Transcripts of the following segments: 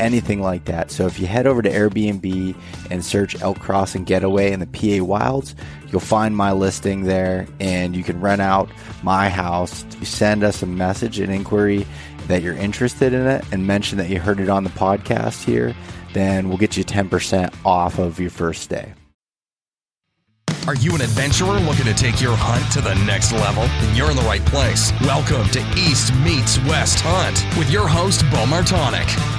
anything like that. So if you head over to Airbnb and search Elk Crossing Getaway in the PA Wilds, you'll find my listing there and you can rent out my house. Send us a message, an inquiry that you're interested in it, and mention that you heard it on the podcast here. Then we'll get you 10% off of your first day. Are you an adventurer looking to take your hunt to the next level? Then you're in the right place. Welcome to East Meets West Hunt with your host, Beau Martonik.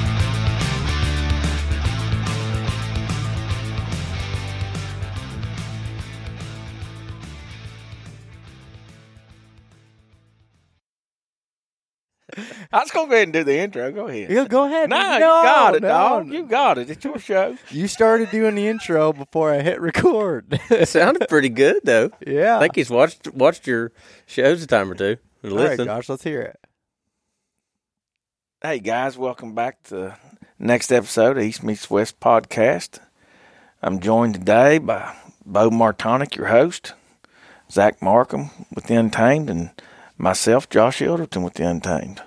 I was gonna go ahead and do the intro. Go ahead. Yeah, go ahead. No, No, you got it, no, dog. no. You got it. It's your show. You started doing the intro before I hit record. It sounded pretty good though. yeah. I think he's watched watched your shows a time or two. And All right, listen. Josh, let's hear it. Hey guys, welcome back to the next episode of East Meets West podcast. I'm joined today by Beau Martonik, your host, Zack Marcum with the Untamed, and myself, Josh Ilderton with the Untamed.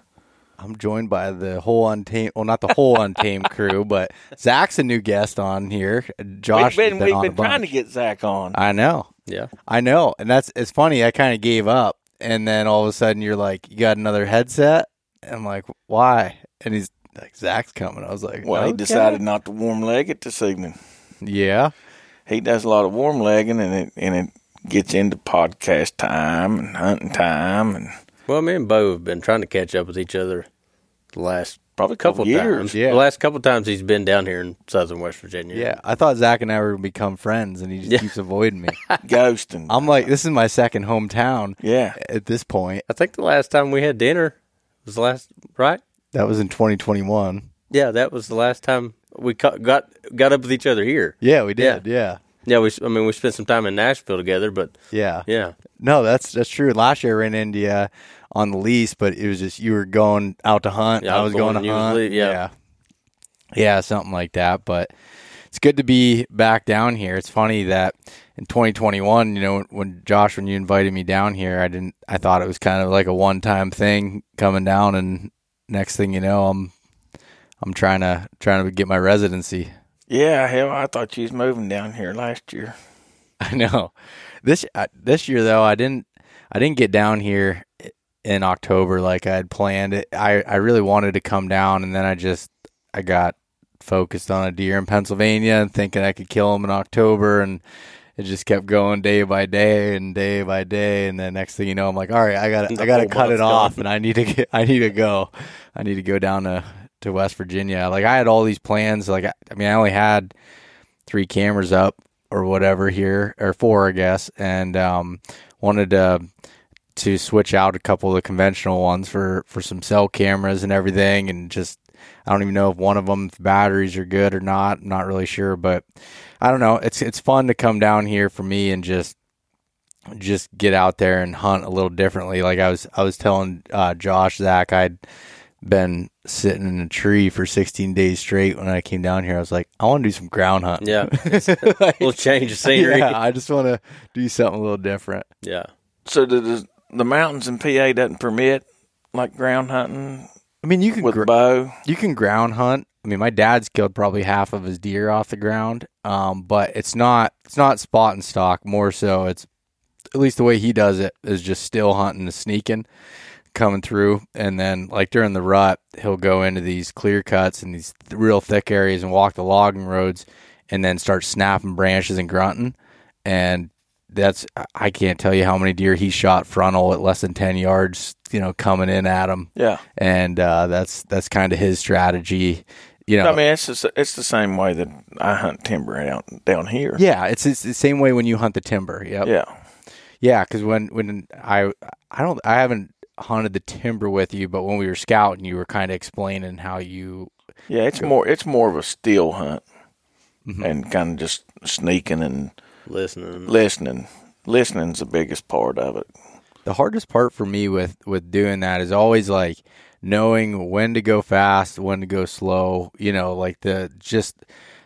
I'm joined by the whole untamed, well, not the whole untamed crew, but Zack's a new guest on here. Josh, we've has been, been we've on been a trying to get Zack on. I know, Yeah. I know, and that's it's funny. I kind of gave up, and then all of a sudden you're like, "You got another headset?" And I'm like, "Why?" And he's like, "Zack's coming." I was like, well, he decided not to warm leg it this evening. Yeah. He does a lot of warm legging, and it and it gets into podcast time and hunting time, and Well, me and Beau have been trying to catch up with each other the last probably couple couple years. times. Yeah. The last couple of times he's been down here in southern West Virginia. Yeah. I thought Zack and I were going to become friends, and he just Yeah. keeps avoiding me. Ghosting. I'm like, this is my second hometown yeah, at this point. I think the last time we had dinner was the last, right? That was in 2021. Yeah, that was the last time we ca- got got up with each other here. Yeah, we did. Yeah. Yeah, we. I mean, we spent some time in Nashville together, but Yeah. yeah, No, that's that's true. Last year I ran into you on the lease, but it was just you were going out to hunt. Yeah, I was going going, to hunt. yeah. yeah, Yeah, something like that. But it's good to be back down here. It's funny that in 2021, you know, when Josh, when you invited me down here, I didn't. I thought it was kind of like a one-time thing coming down, and next thing you know, I'm I'm trying to trying to get my residency. yeah. Hell, I thought you was moving down here last year. I know. This uh, this year though, I didn't I didn't get down here in October like I had planned. It, I I really wanted to come down, and then I just I got focused on a deer in Pennsylvania and thinking I could kill him in October, and it just kept going day by day and day by day, and then next thing you know, I'm like, all right, I got I got to cut it month's off, and I need to get I need to go, I need to go down to to West Virginia. Like I had all these plans. Like I, I mean, I only had three cameras up or whatever here or four I guess and um wanted to to switch out a couple of the conventional ones for for some cell cameras and everything and just I don't even know if one of them if batteries are good or not I'm not really sure but I don't know it's it's fun to come down here for me and just just get out there and hunt a little differently like I was I was telling uh Josh Zack I'd been sitting in a tree for 16 days straight when I came down here I was like I want to do some ground hunting yeah, a little change of scenery. yeah, I just want to do something a little different. yeah. So the the, mountains in PA doesn't permit like ground hunting I mean, you can with gr- bow. you can ground hunt. I mean, my dad's killed probably half of his deer off the ground, um, but it's not it's not spot and stalk. More so, it's at least the way he does it is just still hunting and sneaking, coming through, and then like during the rut, he'll go into these clear cuts and these th- real thick areas and walk the logging roads, and then start snapping branches and grunting, and that's I can't tell you how many deer he shot frontal at less than ten yards, you know, coming in at him Yeah, and uh, that's that's kind of his strategy. You know, I mean it's just, it's the same way that I hunt timber out down here. yeah, it's, it's the same way when you hunt the timber. Yep. yeah. yeah. Because when when I I don't I haven't hunted the timber with you, but when we were scouting, you were kind of explaining how you. Yeah, it's more it's more of a still hunt Mm-hmm. and kind of just sneaking and Listening. listening. Listening's the biggest part of it. The hardest part for me with with doing that is always like knowing when to go fast, when to go slow. You know, like the just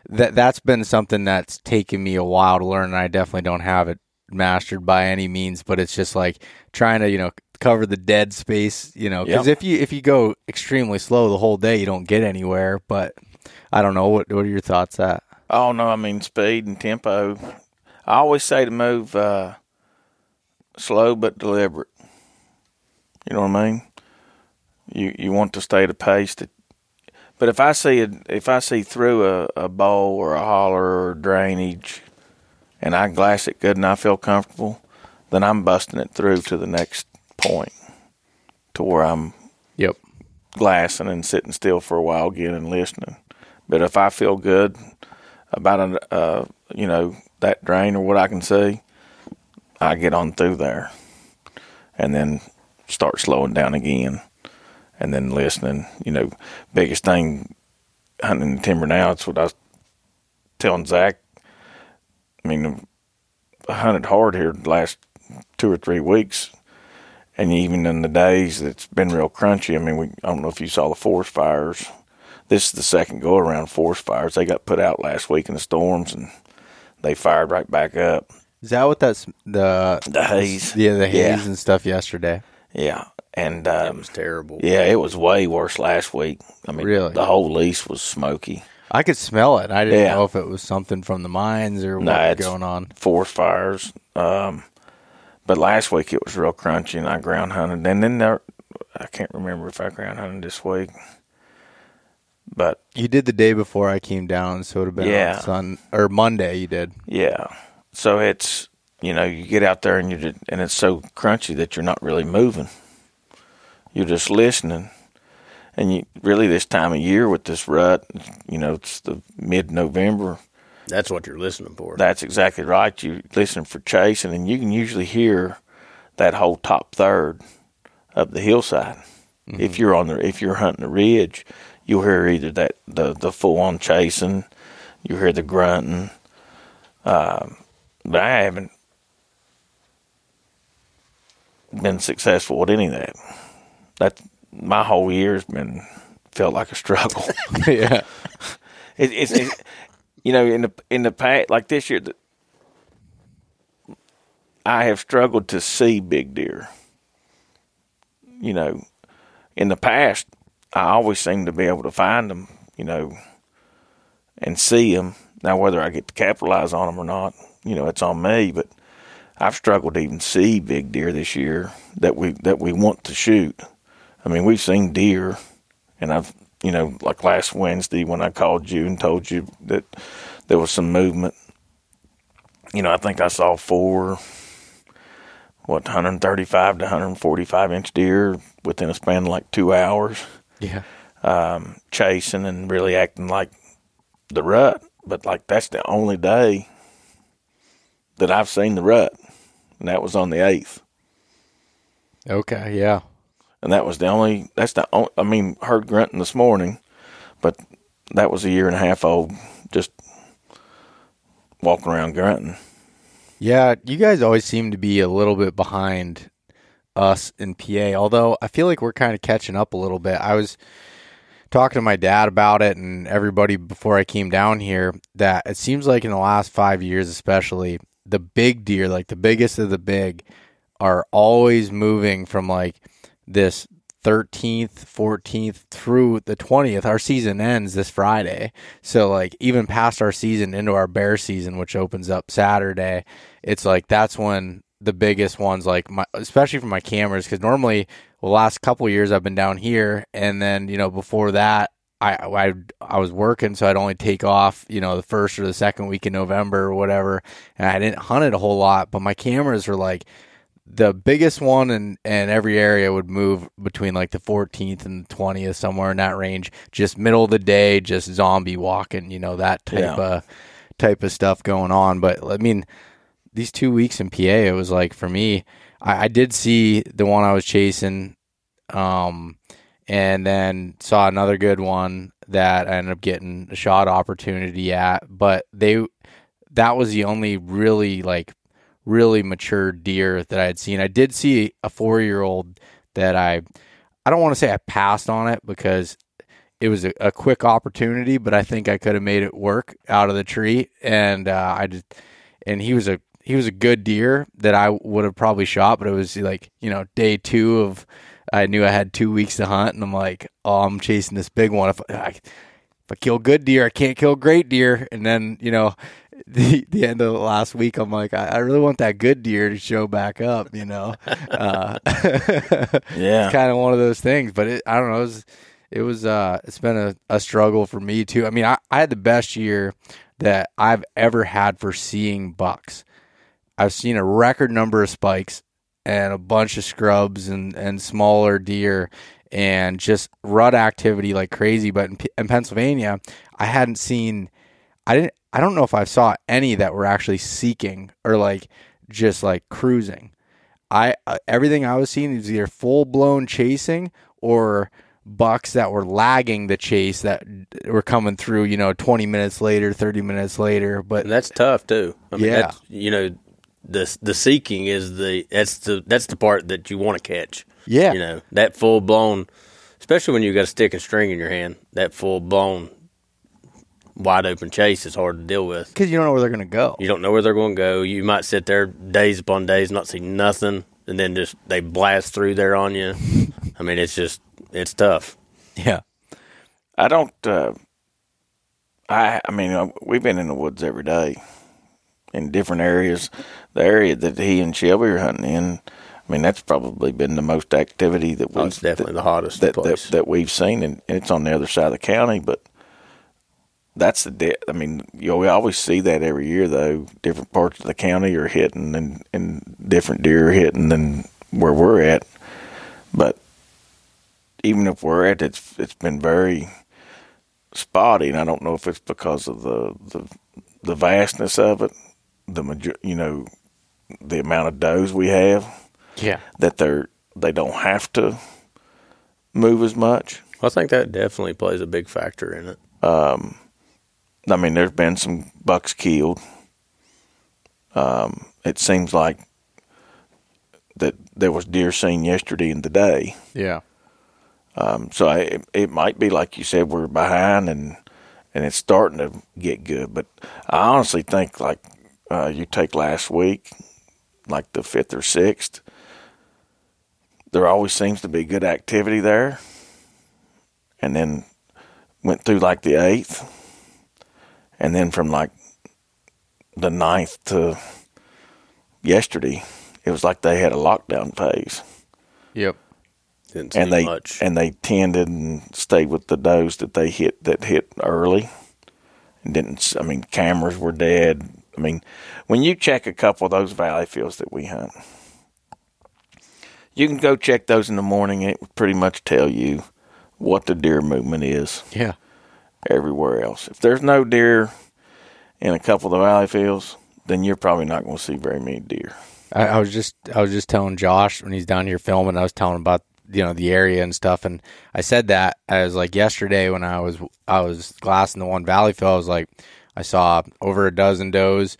that that's been something that's taken me a while to learn, and I definitely don't have it mastered by any means. But it's just like trying to you know cover the dead space. You know, because Yep. if you if you go extremely slow the whole day, you don't get anywhere. But I don't know what what are your thoughts at? Oh no, I mean speed and tempo. I always say to move uh, slow but deliberate. You know what I mean? You you want to stay the pace that. But if I see a, if I see through a, a bowl or a holler or drainage, and I glass it good and I feel comfortable, then I'm busting it through to the next point, to where I'm Yep. glassing and sitting still for a while again and listening. But if I feel good about a, uh, you know that drain or what I can see, I get on through there, and then start slowing down again, and then listening. You know, biggest thing hunting timber now. It's what I was telling Zack. I mean, I hunted hard here the last two or three weeks, and even in the days that's been real crunchy. I mean, we I don't know if you saw the forest fires. This is the second go around forest fires. They got put out last week in the storms, and they fired right back up. Is that what that's the The haze, yeah the haze Yeah. and stuff yesterday? yeah, and It um, was terrible. yeah, it was way worse last week. I mean, Really? the whole lease was smoky. I could smell it. I didn't Yeah. know if it was something from the mines or what Nah, was going on. forest fires. Um, but last week it was real crunchy, and I ground hunted. And then there, I can't remember if I ground hunted this week. But You did the day before I came down, so it would have been Yeah. on Sun or Monday. You did. yeah, so it's you know you get out there and you just, and it's so crunchy that you're not really moving. You're just listening, and you really this time of year with this rut, you know, it's the mid November. That's what you're listening for. That's exactly right. You listen for chasing, and you can usually hear that whole top third of the hillside. If mm-hmm. you're on the if you're hunting the ridge, you'll hear either that the the full on chasing, you hear the grunting. Um, but I haven't been successful with any of that. That my whole year's been felt like a struggle. yeah. It, it's, it's you know in the in the past like this year, the, I have struggled to see big deer. You know, in the past, I always seem to be able to find them. You know, and see them. Now, whether I get to capitalize on them or not, you know, it's on me. But I've struggled to even see big deer this year that we that we want to shoot. I mean, we've seen deer, and I've you know, like last Wednesday when I called you and told you that there was some movement. You know, I think I saw four, what, 135 to 145 inch deer within a span of like two hours, Yeah. um, chasing and really acting like the rut. But like that's the only day that I've seen the rut, and that was on the eighth. Okay. Yeah. and that was the only. That's the only. I mean, heard grunting this morning, but that was a year and a half old, just walking around grunting. Yeah, you guys always seem to be a little bit behind us in PA, although I feel like we're kind of catching up a little bit. I was talking to my dad about it and everybody before I came down here that it seems like in the last five years, especially, the big deer, like the biggest of the big, are always moving from like this 13th, 14th through the 20th. Our season ends this Friday. So, like, even past our season into our bear season, which opens up Saturday, it's like that's when the biggest ones, like, my, especially for my cameras, because normally, the last couple years I've been down here. And then, you know, before that, I, I I was working, so I'd only take off, you know, the first or the second week in November or whatever, and I didn't hunt it a whole lot. But my cameras were like, the biggest one and in every area would move between like the 14th and the 20th, somewhere in that range. Just middle of the day, just zombie walking, you know, that type Yeah. of type of stuff going on. But I mean, these two weeks in PA, it was like for me, I, I did see the one I was chasing, um, and then saw another good one that I ended up getting a shot opportunity at. But they, that was the only really like really mature deer that I had seen. I did see a four year old that I, I don't want to say I passed on it because it was a, a quick opportunity, but I think I could have made it work out of the tree. And uh, I just, and he was a he was a good deer that I would have probably shot, but it was like you know day two of I knew I had two weeks to hunt, and I'm like, oh, I'm chasing this big one. If I, if I kill good deer, I can't kill great deer. And then you know, the the end of the last week, I'm like, I, I really want that good deer to show back up. You know, uh, Yeah. it's kind of one of those things. But it, I don't know. It was, it was uh, it's been a, a struggle for me too. I mean, I, I had the best year that I've ever had for seeing bucks. I've seen a record number of spikes and a bunch of scrubs and, and smaller deer and just rut activity like crazy. But in, P- in Pennsylvania, I hadn't seen, I didn't, I don't know if I saw any that were actually seeking or like just like cruising. I uh, everything I was seeing was either full blown chasing or bucks that were lagging the chase that were coming through. You know, twenty minutes later, thirty minutes later. But And that's tough too. I mean, Yeah. that's, you know, the the seeking is the that's the that's the part that you want to catch. Yeah. you know that full blown, especially when you got a stick and string in your hand. That full blown, wide open chase is hard to deal with. because you don't know where they're gonna go. You don't know where they're going to go. You might sit there days upon days, not see nothing, and then just they blast through there on you. I mean, it's just it's tough. Yeah. I don't. Uh, I I mean, uh, we've been in the woods every day in different areas. The area that he and Shelby are hunting in, I mean, that's probably been the most activity that Oh, we've it's definitely the hottest that, that place. that we've seen, and, and it's on the other side of the county. But that's the de- I mean, you know, we always see that every year, though. Different parts of the county are hitting, and and different deer are hitting than where we're at. But even if we're at, it's it's been very spotty, and I don't know if it's because of the the, the vastness of it, the major, you know, the amount of does we have Yeah. that they're they don't have to move as much. I think that definitely plays a big factor in it. I mean, there's been some bucks killed. Um, it seems like that there was deer seen yesterday and today. Yeah. Um, so I, it, it might be like you said, we're behind and and it's starting to get good. But I honestly think like uh, you take last week, like the fifth or sixth, there always seems to be good activity there. And then went through like the eighth, and then from like the ninth to yesterday, it was like they had a lockdown phase Yep. Didn't see and they much. and they tended and stayed with the does that they hit that hit early, and didn't. s- I mean, cameras were dead. I mean, when you check a couple of those valley fills that we hunt, you can go check those in the morning. And it would pretty much tell you what the deer movement is Yeah. everywhere else. If there's no deer in a couple of the valley fills, then you're probably not going to see very many deer. I, I was just I was just telling Josh when he's down here filming. I was telling him about you know the area and stuff, and I said that I was like yesterday when I was I was glassing the one valley fill. I was like I saw over a dozen does,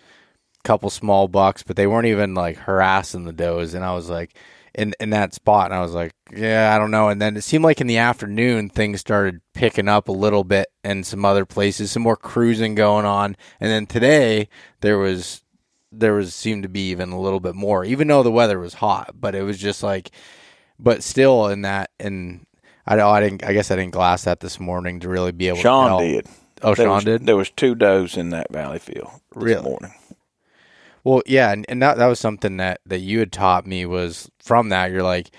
couple small bucks, but they weren't even like harassing the does, and I was like. In, in that spot, and I was like, "Yeah, I don't know." And then it seemed like in the afternoon things started picking up a little bit, in some other places, some more cruising going on. And then today there was there was seemed to be even a little bit more, even though the weather was hot. But it was just like, but still in that, and I don't, I didn't, I guess I didn't glass that this morning to really be able. to Sean did. Oh, There Sean was, did. There was two does in that valley fill this Really? morning. Well, yeah, and, and that that was something that that you had taught me was from that. You're like,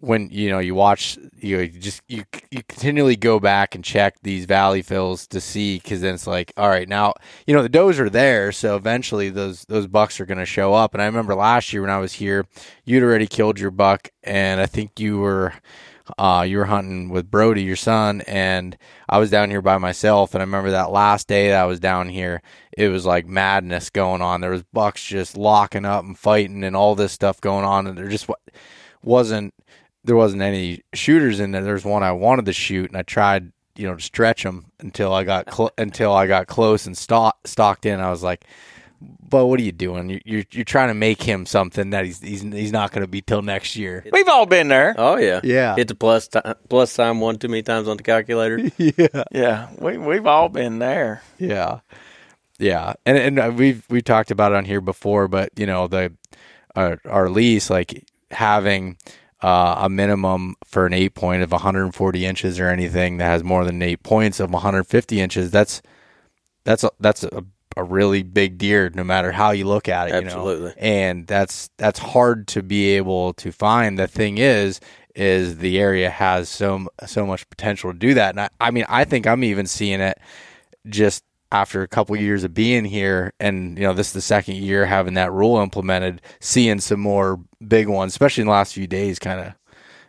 when you know you watch you just you you continually go back and check these valley fills to see because then it's like all right now you know the does are there so eventually those those bucks are going to show up and i remember last year when i was here you'd already killed your buck and i think you were uh, you were hunting with Brody, your son, and I was down here by myself. And I remember that last day that I was down here, it was like madness going on. There was bucks just locking up and fighting, and all this stuff going on. And there just wasn't there wasn't any shooters in there. There's one I wanted to shoot, and I tried, you know, to stretch them until I got cl- until I got close and stock- stalked in. I was like, "But what are you doing? You're you're, you're trying to make him something that he's he's he's not going to be till next year." We've all been there. oh yeah, Yeah. Hit the plus ti- plus sign one too many times on the calculator. yeah. Yeah, we we've all been there. Yeah, yeah, and and uh, we've we talked about it on here before, but you know the our, our lease like having uh, a minimum for an eight point of 140 inches or anything that has more than eight points of 150 inches. That's that's a, that's a, a really big deer, no matter how you look at it. you know? And that's that's hard to be able to find. The thing is, is the area has so so much potential to do that, and I, I mean, I think I'm even seeing it just after a couple years of being here and you know this is the second year having that rule implemented seeing some more big ones especially in the last few days kind of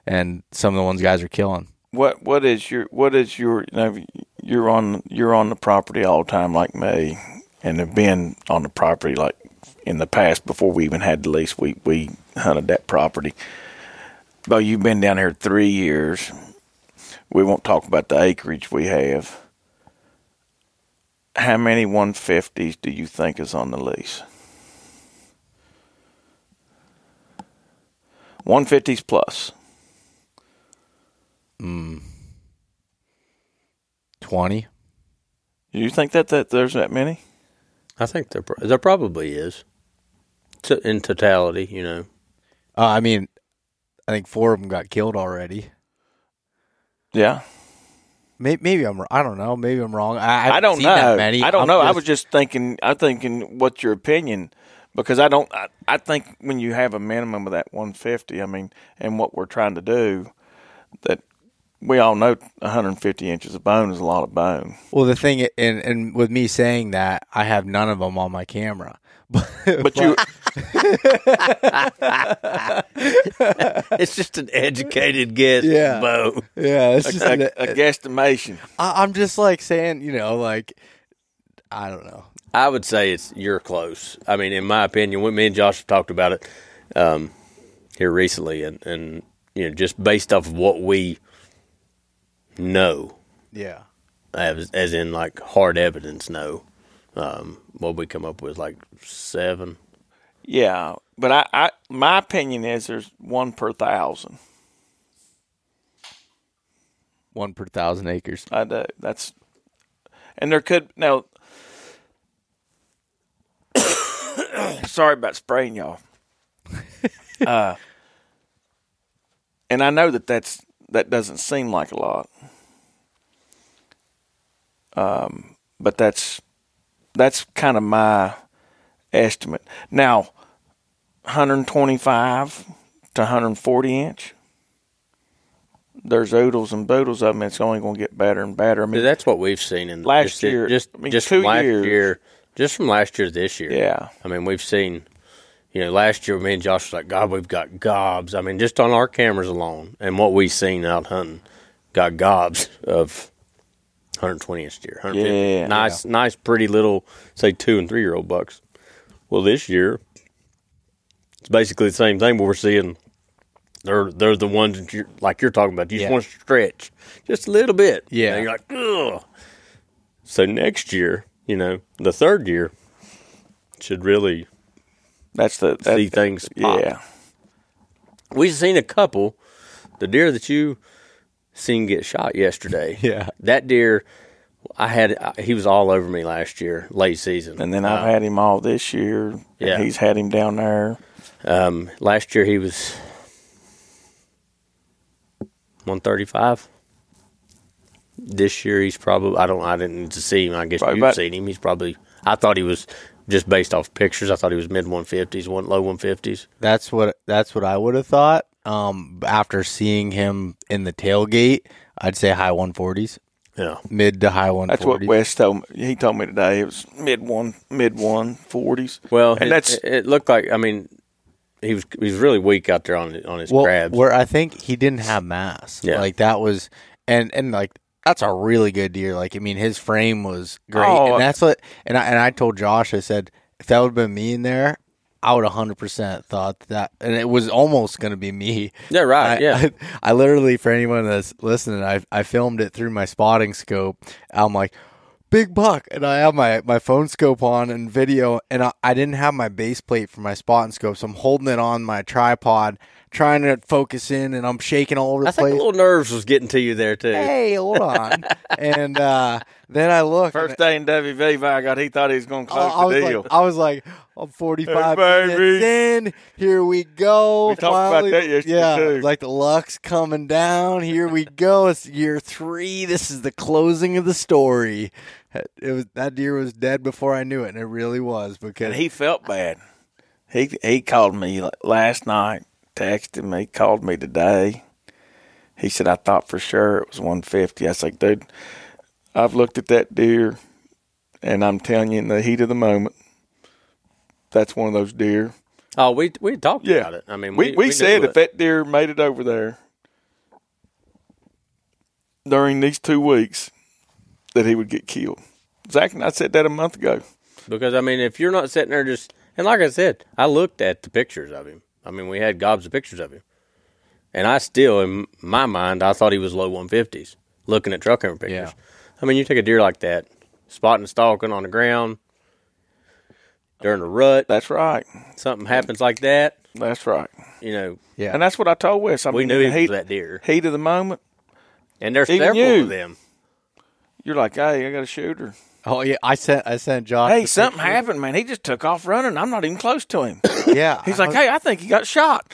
and some of the ones guys are killing What what is your what is your you know, you're on you're on the property all the time like me, and have been on the property like in the past before we even had the lease. We we hunted that property. But you've been down here three years. We won't talk about the acreage we have. How many 150s do you think is on the lease? 150s plus. Hmm. 20 Do you think that, that there's that many? I think there pro- there probably is. To, in totality, you know. uh, i mean i think four of them got killed already Yeah. maybe, maybe i'm i don't know maybe i'm wrong i, I, I don't seen know. that many I don't I'm know. I was just thinking. I'm thinking, what's your opinion? because I don't. I, I think when you have a minimum of that 150, I mean, and what we're trying to do, that we all know 150 inches of bone is a lot of bone. Well, the thing, and and with me saying that, I have none of them on my camera. But, But you, It's just an educated guess, Yeah. Beau. yeah, it's a, just. a, a guesstimation. I, I'm just like saying, you know, like I don't know. I would say it's you're close. I mean, in my opinion, when me and Josh talked about it um, here recently, and, and you know, just based off of what we know, Yeah, as, as in like hard evidence, no. um, what we come up with, like seven. Yeah, but I, I, my opinion is there's one per thousand. one per thousand acres. I do. That's, and there could now. sorry about spraying y'all. uh, and I know that that's that doesn't seem like a lot. Um, but that's that's kind of my estimate. Now, 125 to 140 inch. There's oodles and boodles of them. It's only going to get better and better. I mean, That's what we've seen in Last just, year- Just I mean, just from last years. year, just from last year to this year. yeah. I mean, we've seen, you know, last year me and Josh was like, God, we've got gobs. I mean, just on our cameras alone and what we've seen out hunting, got gobs of 120 inch deer. 150. Yeah. nice, nice, pretty little, say two and three year old bucks. Well, this year, it's basically the same thing, but we're seeing. They're they're the ones that you're like you're talking about. You just Yeah. want to stretch just a little bit. Yeah. And you're like, ugh. So next year, you know, the third year should really That's the that, see things pop. Yeah. We've seen a couple. The deer that you seen get shot yesterday. Yeah. That deer, I had. He was all over me last year, late season. And then I've had him all this year. and Yeah. He's had him down there. um, last year he was one thirty five. This year he's probably. I don't. I didn't need to see him. I guess Probably you've about- seen him. He's probably. I thought he was just based off pictures. I thought he was mid one fifties, one low one fifties. That's what that's what I would have thought. Um, after seeing him in the tailgate, I'd say high 140s, Yeah. mid to high 140s. That's what Wes told me. He told me today it was mid one, mid one forties. Well, And it, that's- it, it looked like. I mean, he was he was really weak out there on on his well, crabs. where I think he didn't have mass. Yeah. like that was, and and like that's a really good deer. Like I mean, his frame was great, Oh, and that's what. And I and I told Josh, I said if that would have been me in there, I would hundred percent thought that, and it was almost going to be me. Yeah, right, I, yeah. I, I literally, for anyone that's listening, I I filmed it through my spotting scope. I'm like. Big buck, and I have my, my phone scope on and video, and I, I didn't have my base plate for my spotting scope, so I'm holding it on my tripod, trying to focus in, and I'm shaking all over the I think a little nerves was getting to you there too. hey, hold on, and uh, then I look. First day in WV, I got he thought he was going to I, close I was the deal. like, I was like, I'm 45 Hey, minutes in. Here we go. We talked about that yesterday, yeah, too. like the luck's coming down. Here we go. It's year three. This is the closing of the story. It was that deer was dead before I knew it, and it really was because and he felt bad. He he called me last night, texted me, called me today. He said I thought for sure it was 150. I said, dude, I've looked at that deer, and I'm telling you, in the heat of the moment, that's one of those deer. Oh, we we talked Yeah. about it. I mean, We we, we, said if that deer made it over there during these two weeks, that he would get killed. Zack and I said that a month ago. because I mean, if you're not sitting there just and like I said, I looked at the pictures of him. I mean, we had gobs of pictures of him, and I still, in my mind, I thought he was low 150s. Looking at truck camera pictures, Yeah. I mean, you take a deer like that, spotting stalking on the ground during a rut, That's right. something happens like that, That's right. you know, yeah, And that's what I told Wes. I we mean, knew he the heat, was that deer, heat of the moment, and there's Even several you. of them. you're like, hey, I got a shooter. Oh yeah, I sent I sent Josh. Hey, something picture. happened, man. He just took off running. I'm not even close to him. Yeah, He's I like, was- hey, I think he got shot.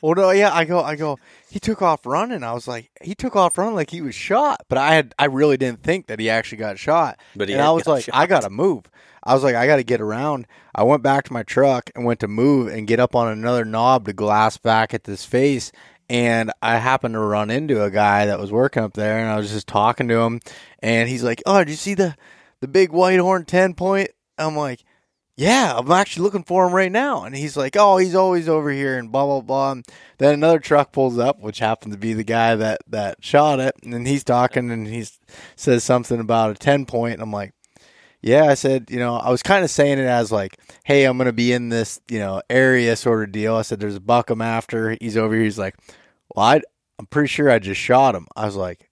Well, no, yeah, I go, I go. He took off running. I was like, he took off running like he was shot. But I had, I really didn't think that he actually got shot. But he and I was like, shot. I gotta move. I was like, I got to get around. I went back to my truck and went to move and get up on another knob to glass back at this face. And I happened to run into a guy that was working up there, and I was just talking to him, and he's like, "Oh, did you see the the big white horn ten point?" I'm like, "Yeah, I'm actually looking for him right now." And he's like, "Oh, he's always over here," and blah blah blah. And then another truck pulls up, which happened to be the guy that that shot it, and he's talking, and he says something about a ten point, and I'm like. Yeah, I said, you know, I was kind of saying it as like, hey, I'm going to be in this, you know, area sort of deal. I said, there's a buck I'm after. He's over here. He's like, well, I, I'm pretty sure I just shot him. I was like,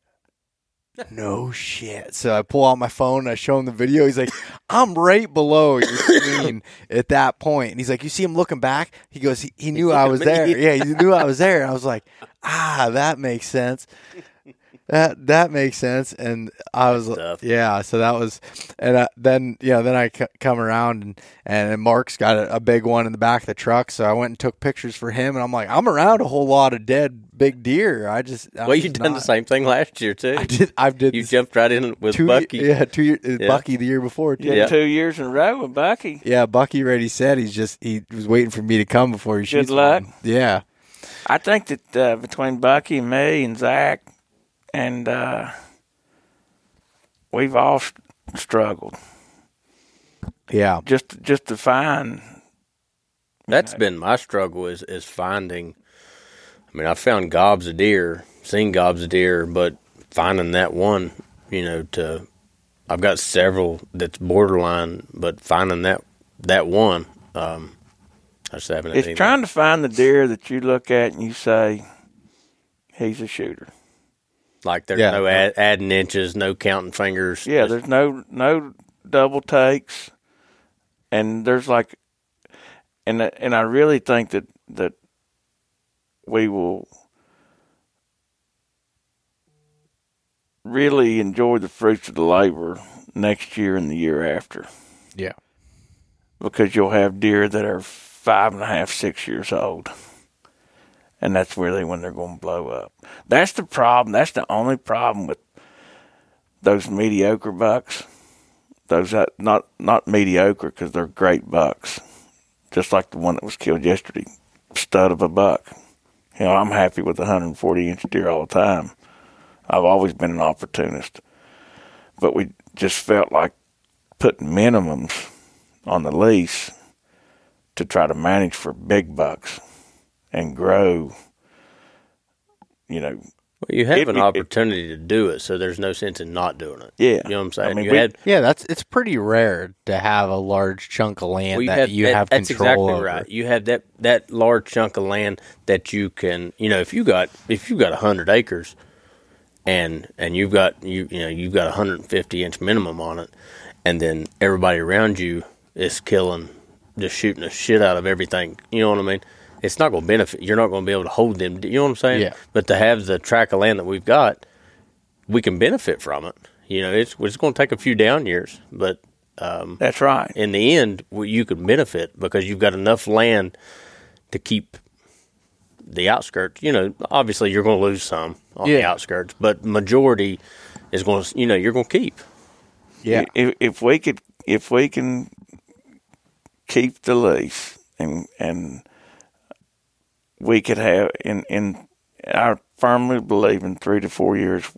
no shit. So I pull out my phone and I show him the video. He's like, I'm right below your screen at that point. And he's like, you see him looking back? He goes, he, he knew I was there. Yeah, he knew I was there. And I was like, ah, that makes sense. That that makes sense, and I was tough. yeah. So that was, and uh, then you know, then I c- come around and and Mark's got a, a big one in the back of the truck, so I went and took pictures for him, and I'm like, I'm around a whole lot of dead big deer. I just I'm Well, you just done the same thing last year too. I did. I did. You this jumped right in with two, Bucky. Yeah, two year, uh, Yeah. Bucky the year before. Too. Did Yeah. two years in a row with Bucky. Yeah, Bucky already said he's just he was waiting for me to come before he shoots. luck. one. Yeah, I think that uh, between Bucky and me and Zack, and uh, we've all st- struggled yeah, just just to find. That's been my struggle is is finding. I mean, I found gobs of deer, seen gobs of deer, but finding that one, you know, to I've got several that's borderline, but finding that that one, um, I just haven't. had It's anything. trying to find the deer that you look at and you say, "He's a shooter." Like there's Yeah. no add, adding inches, no counting fingers. Yeah, Just- there's no no double takes, and there's like, and and I really think that that we will really enjoy the fruits of the labor next year and the year after yeah, because you'll have deer that are five and a half, six years old. And that's really when they're going to blow up. That's the problem. That's the only problem with those mediocre bucks. Those that not not mediocre because they're great bucks, just like the one that was killed yesterday, stud of a buck. You know, I'm happy with 140 inch deer all the time. I've always been an opportunist, but we just felt like putting minimums on the lease to try to manage for big bucks and grow. You know, Well, you have It- an it- opportunity to do it, so there's no sense in not doing it. Yeah. you know what I'm saying. I mean, you we- had yeah. That's it's pretty rare to have a large chunk of land Well, you that have, you that- have that's control exactly over. right. You have that that large chunk of land that you can, you know, if you got if you got hundred acres, and and you've got you you know you've got a hundred and fifty inch minimum on it, and then everybody around you is killing, just shooting the shit out of everything. You know what I mean? It's not going to benefit. You're not going to be able to hold them. You know what I'm saying? Yeah. But to have the tract of land that we've got, we can benefit from it. You know, it's it's going to take a few down years, but um, that's right. in the end, you could benefit because you've got enough land to keep the outskirts. You know, obviously you're going to lose some on the outskirts, but majority is going to, you know, you're going to keep. Yeah, If, if we could, if we can keep the lease and and we could have in in I firmly believe in three to four years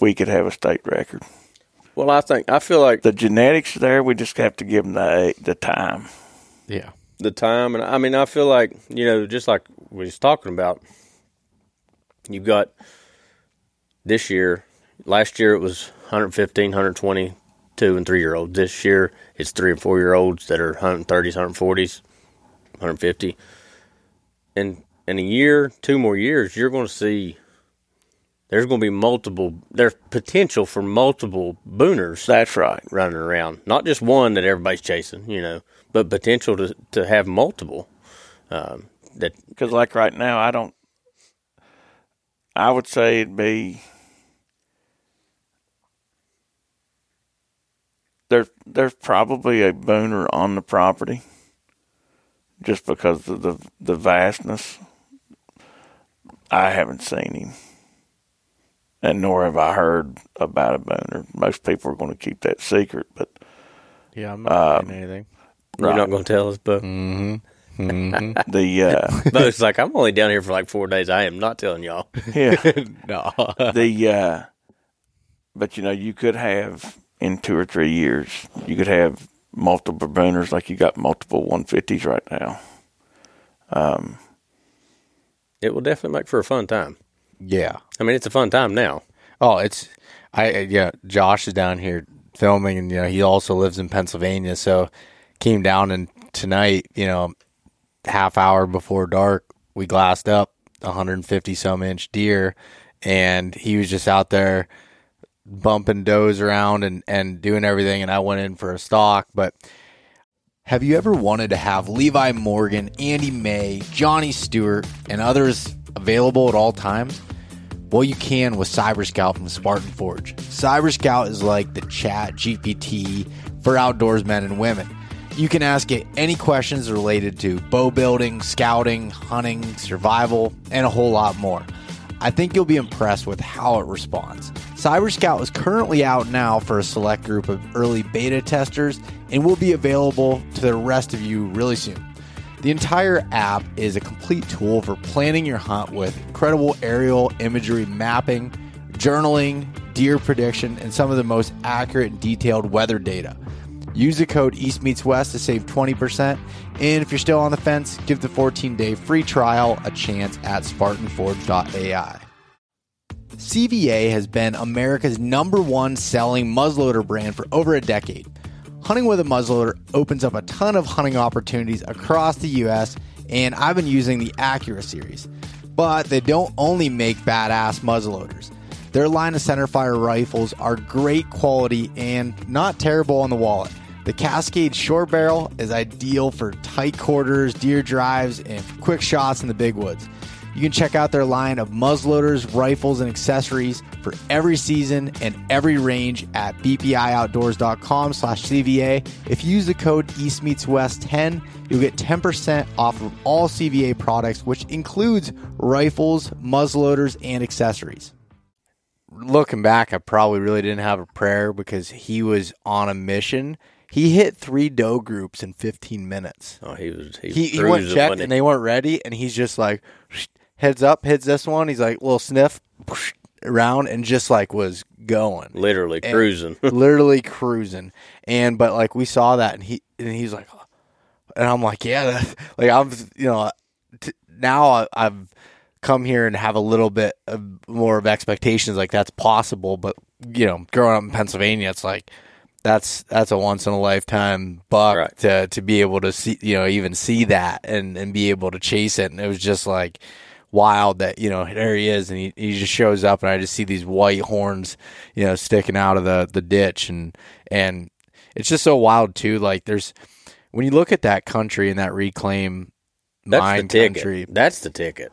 we could have a state record. Well, I think I feel like The genetics are there. We just have to give them the the time. yeah, the time, and I mean, I feel like you know, just like we was talking about, you've got this year. Last year it was 115, 120, two and three year olds. This year it's three and four year olds that are 130s, 140s, 150. And in a year, two more years, you're going to see. There's going to be multiple. There's potential for multiple booners That's right. running around. Not just one that everybody's chasing, you know, but potential to to have multiple. Um, that Because like right now, I don't. I would say it'd be. There's there's probably a booner on the property. Just because of the the vastness. I haven't seen him. And nor have I heard about a booner. Most people are going to keep that secret, but Yeah, I'm not saying anything. You're not going to tell us, but The uh, but it's like I'm only down here for like four days. I am not telling y'all. yeah, No. the uh, but you know you could have in two or three years you could have multiple booners like you got multiple 150s right now. It will definitely make for a fun time. yeah. I mean, it's a fun time now. Oh, it's I yeah. Josh is down here filming, and you know he also lives in Pennsylvania, so came down and tonight, you know, half hour before dark, we glassed up 150 some inch deer, and he was just out there bumping does around and and doing everything, and I went in for a stalk, but. Have you ever wanted to have Levi Morgan, Andy May, Johnny Stewart, and others available at all times? Well, you can with Cyber Scout from Spartan Forge. Cyber Scout is like the chat GPT for outdoors men and women. You can ask it any questions related to bow building, scouting, hunting, survival, and a whole lot more. I think you'll be impressed with how it responds. Cyber Scout is currently out now for a select group of early beta testers and will be available to the rest of you really soon. The entire app is a complete tool for planning your hunt with incredible aerial imagery mapping, journaling, deer prediction, and some of the most accurate and detailed weather data. Use the code East Meets West to save 20%. And if you're still on the fence, give the 14 day free trial a chance at SpartanForge.ai. CVA has been America's number one selling muzzleloader brand for over a decade. Hunting with a muzzleloader opens up a ton of hunting opportunities across the US, and I've been using the Accura series. But they don't only make badass muzzleloaders. Their line of centerfire rifles are great quality and not terrible on the wallet. The Cascade short barrel is ideal for tight quarters, deer drives, and quick shots in the big woods. You can check out their line of muzzleloaders, rifles, and accessories for every season and every range at bpioutdoors.com slash CVA. If you use the code EastMeetsWest10, you'll get 10% off of all CVA products, which includes rifles, muzzleloaders, and accessories. Looking back, I probably really didn't have a prayer because he was on a mission. He hit three doe groups in 15 minutes Oh, he was. He, he, was he went cruising, checked wasn't and they weren't ready and he's just like heads up hits this one he's like little sniff around and just like was going literally And- cruising. literally cruising and but like we saw that and he and he's like and i'm like yeah that, like i'm you know t- now I, i've come here and have a little bit of more of expectations like that's possible but you know growing up in pennsylvania it's like that's that's a once in a lifetime buck Right. to to be able to see you know even see that and and be able to chase it and it was just like wild that you know there he is and he, he just shows up and I just see these white horns you know sticking out of the the ditch and and it's just so wild too like there's when you look at that country and that reclaim That's mine the ticket. country That's the ticket.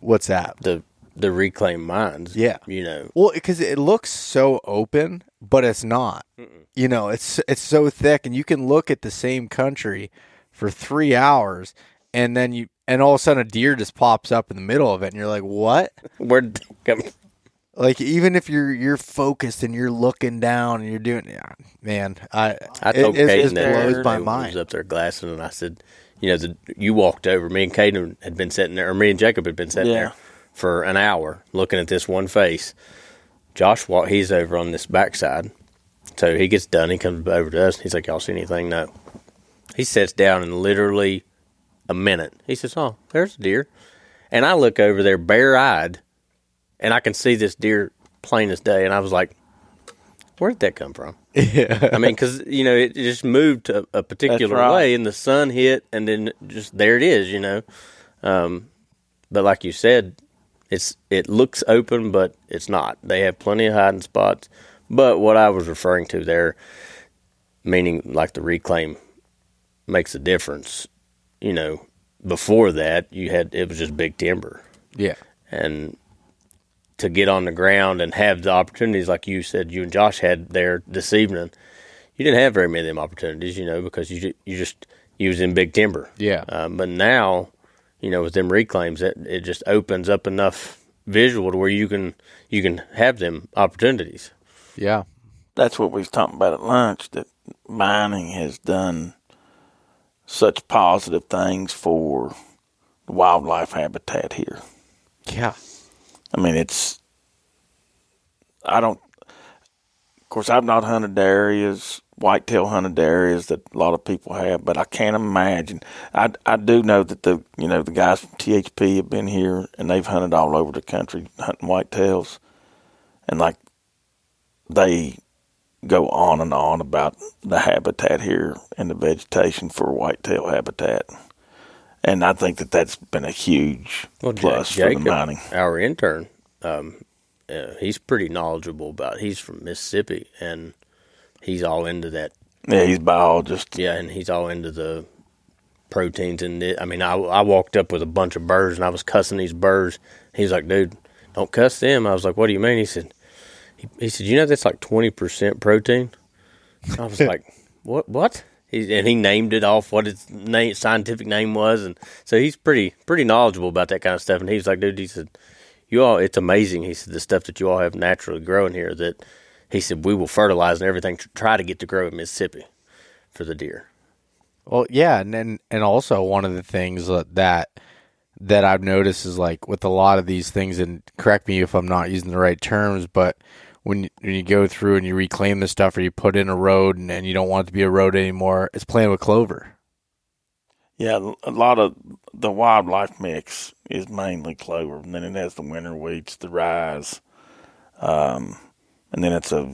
what's that The the reclaimed mines. Yeah. You know. Well, because it looks so open, but it's not. You know, it's it's so thick, and you can look at the same country for three hours, and then you and all of a sudden a deer just pops up in the middle of it, and you're like, "What?" Where did come? Like even if you're you're focused and you're looking down and you're doing, yeah, man, I I it, told it, Caden it that blows my I mind. was up there glassing, and I said, you know, the, you walked over. Me and Caden had been sitting there, or me and Jacob had been sitting Yeah. there for an hour looking at this one face. Josh, walk, he's over on this backside, so he gets done. He comes over to us. And he's like, "Y'all see anything?" No. He sits down and literally a minute. He says, "Oh, there's a deer," and I look over there, bare eyed, and I can see this deer plain as day. And I was like, "Where did that come from?" Yeah. I mean, because you know, it just moved to a particular right. way, and the sun hit, and then just there it is, you know. Um, but like you said, it's it looks open, but it's not. They have plenty of hiding spots. But what I was referring to there, meaning like the reclaim, makes a difference. You know, before that, you had it was just big timber, yeah, and to get on the ground and have the opportunities like you said you and Josh had there this evening, you didn't have very many of them opportunities, you know, because you ju- you just you was in big timber. Yeah. Um, but now, you know, with them reclaims, it it just opens up enough visual to where you can you can have them opportunities. yeah, That's what we was talking about at lunch. That mining has done such positive things for the wildlife habitat here. Yeah. I mean, it's. I don't. Of course, I've not hunted areas, whitetail hunted areas that a lot of people have, but I can't imagine. I, I do know that the you know the guys from THP have been here and they've hunted all over the country hunting whitetails, and like they go on and on about the habitat here and the vegetation for whitetail habitat. And I think that that's been a huge Well, plus Jack- for the mining. our intern, um, uh, he's pretty knowledgeable about. He's from Mississippi, and he's all into that. Yeah, he's biologist. Yeah, and he's all into the proteins and it. I mean, I, I walked up with a bunch of birds, and I was cussing these birds. He's like, "Dude, don't cuss them." I was like, "What do you mean?" He said, "He, he said, you know that's like twenty percent protein." I was like, "What? What?" He, and he named it off what its name, scientific name was, and so he's pretty pretty knowledgeable about that kind of stuff. And he was like, "Dude," he said, "You all, it's amazing." He said, "The stuff that you all have naturally growing here that." He said, "We will fertilize and everything to try to get to grow in Mississippi for the deer." Well, yeah, and and, and also one of the things that that I've noticed is like with a lot of these things, and correct me if I'm not using the right terms, but when you, when you go through and you reclaim the stuff or you put in a road and, and you don't want it to be a road anymore, it's playing with clover. Yeah, a lot of the wildlife mix is mainly clover, and then it has the winter weeds, the rye, um, and then it's a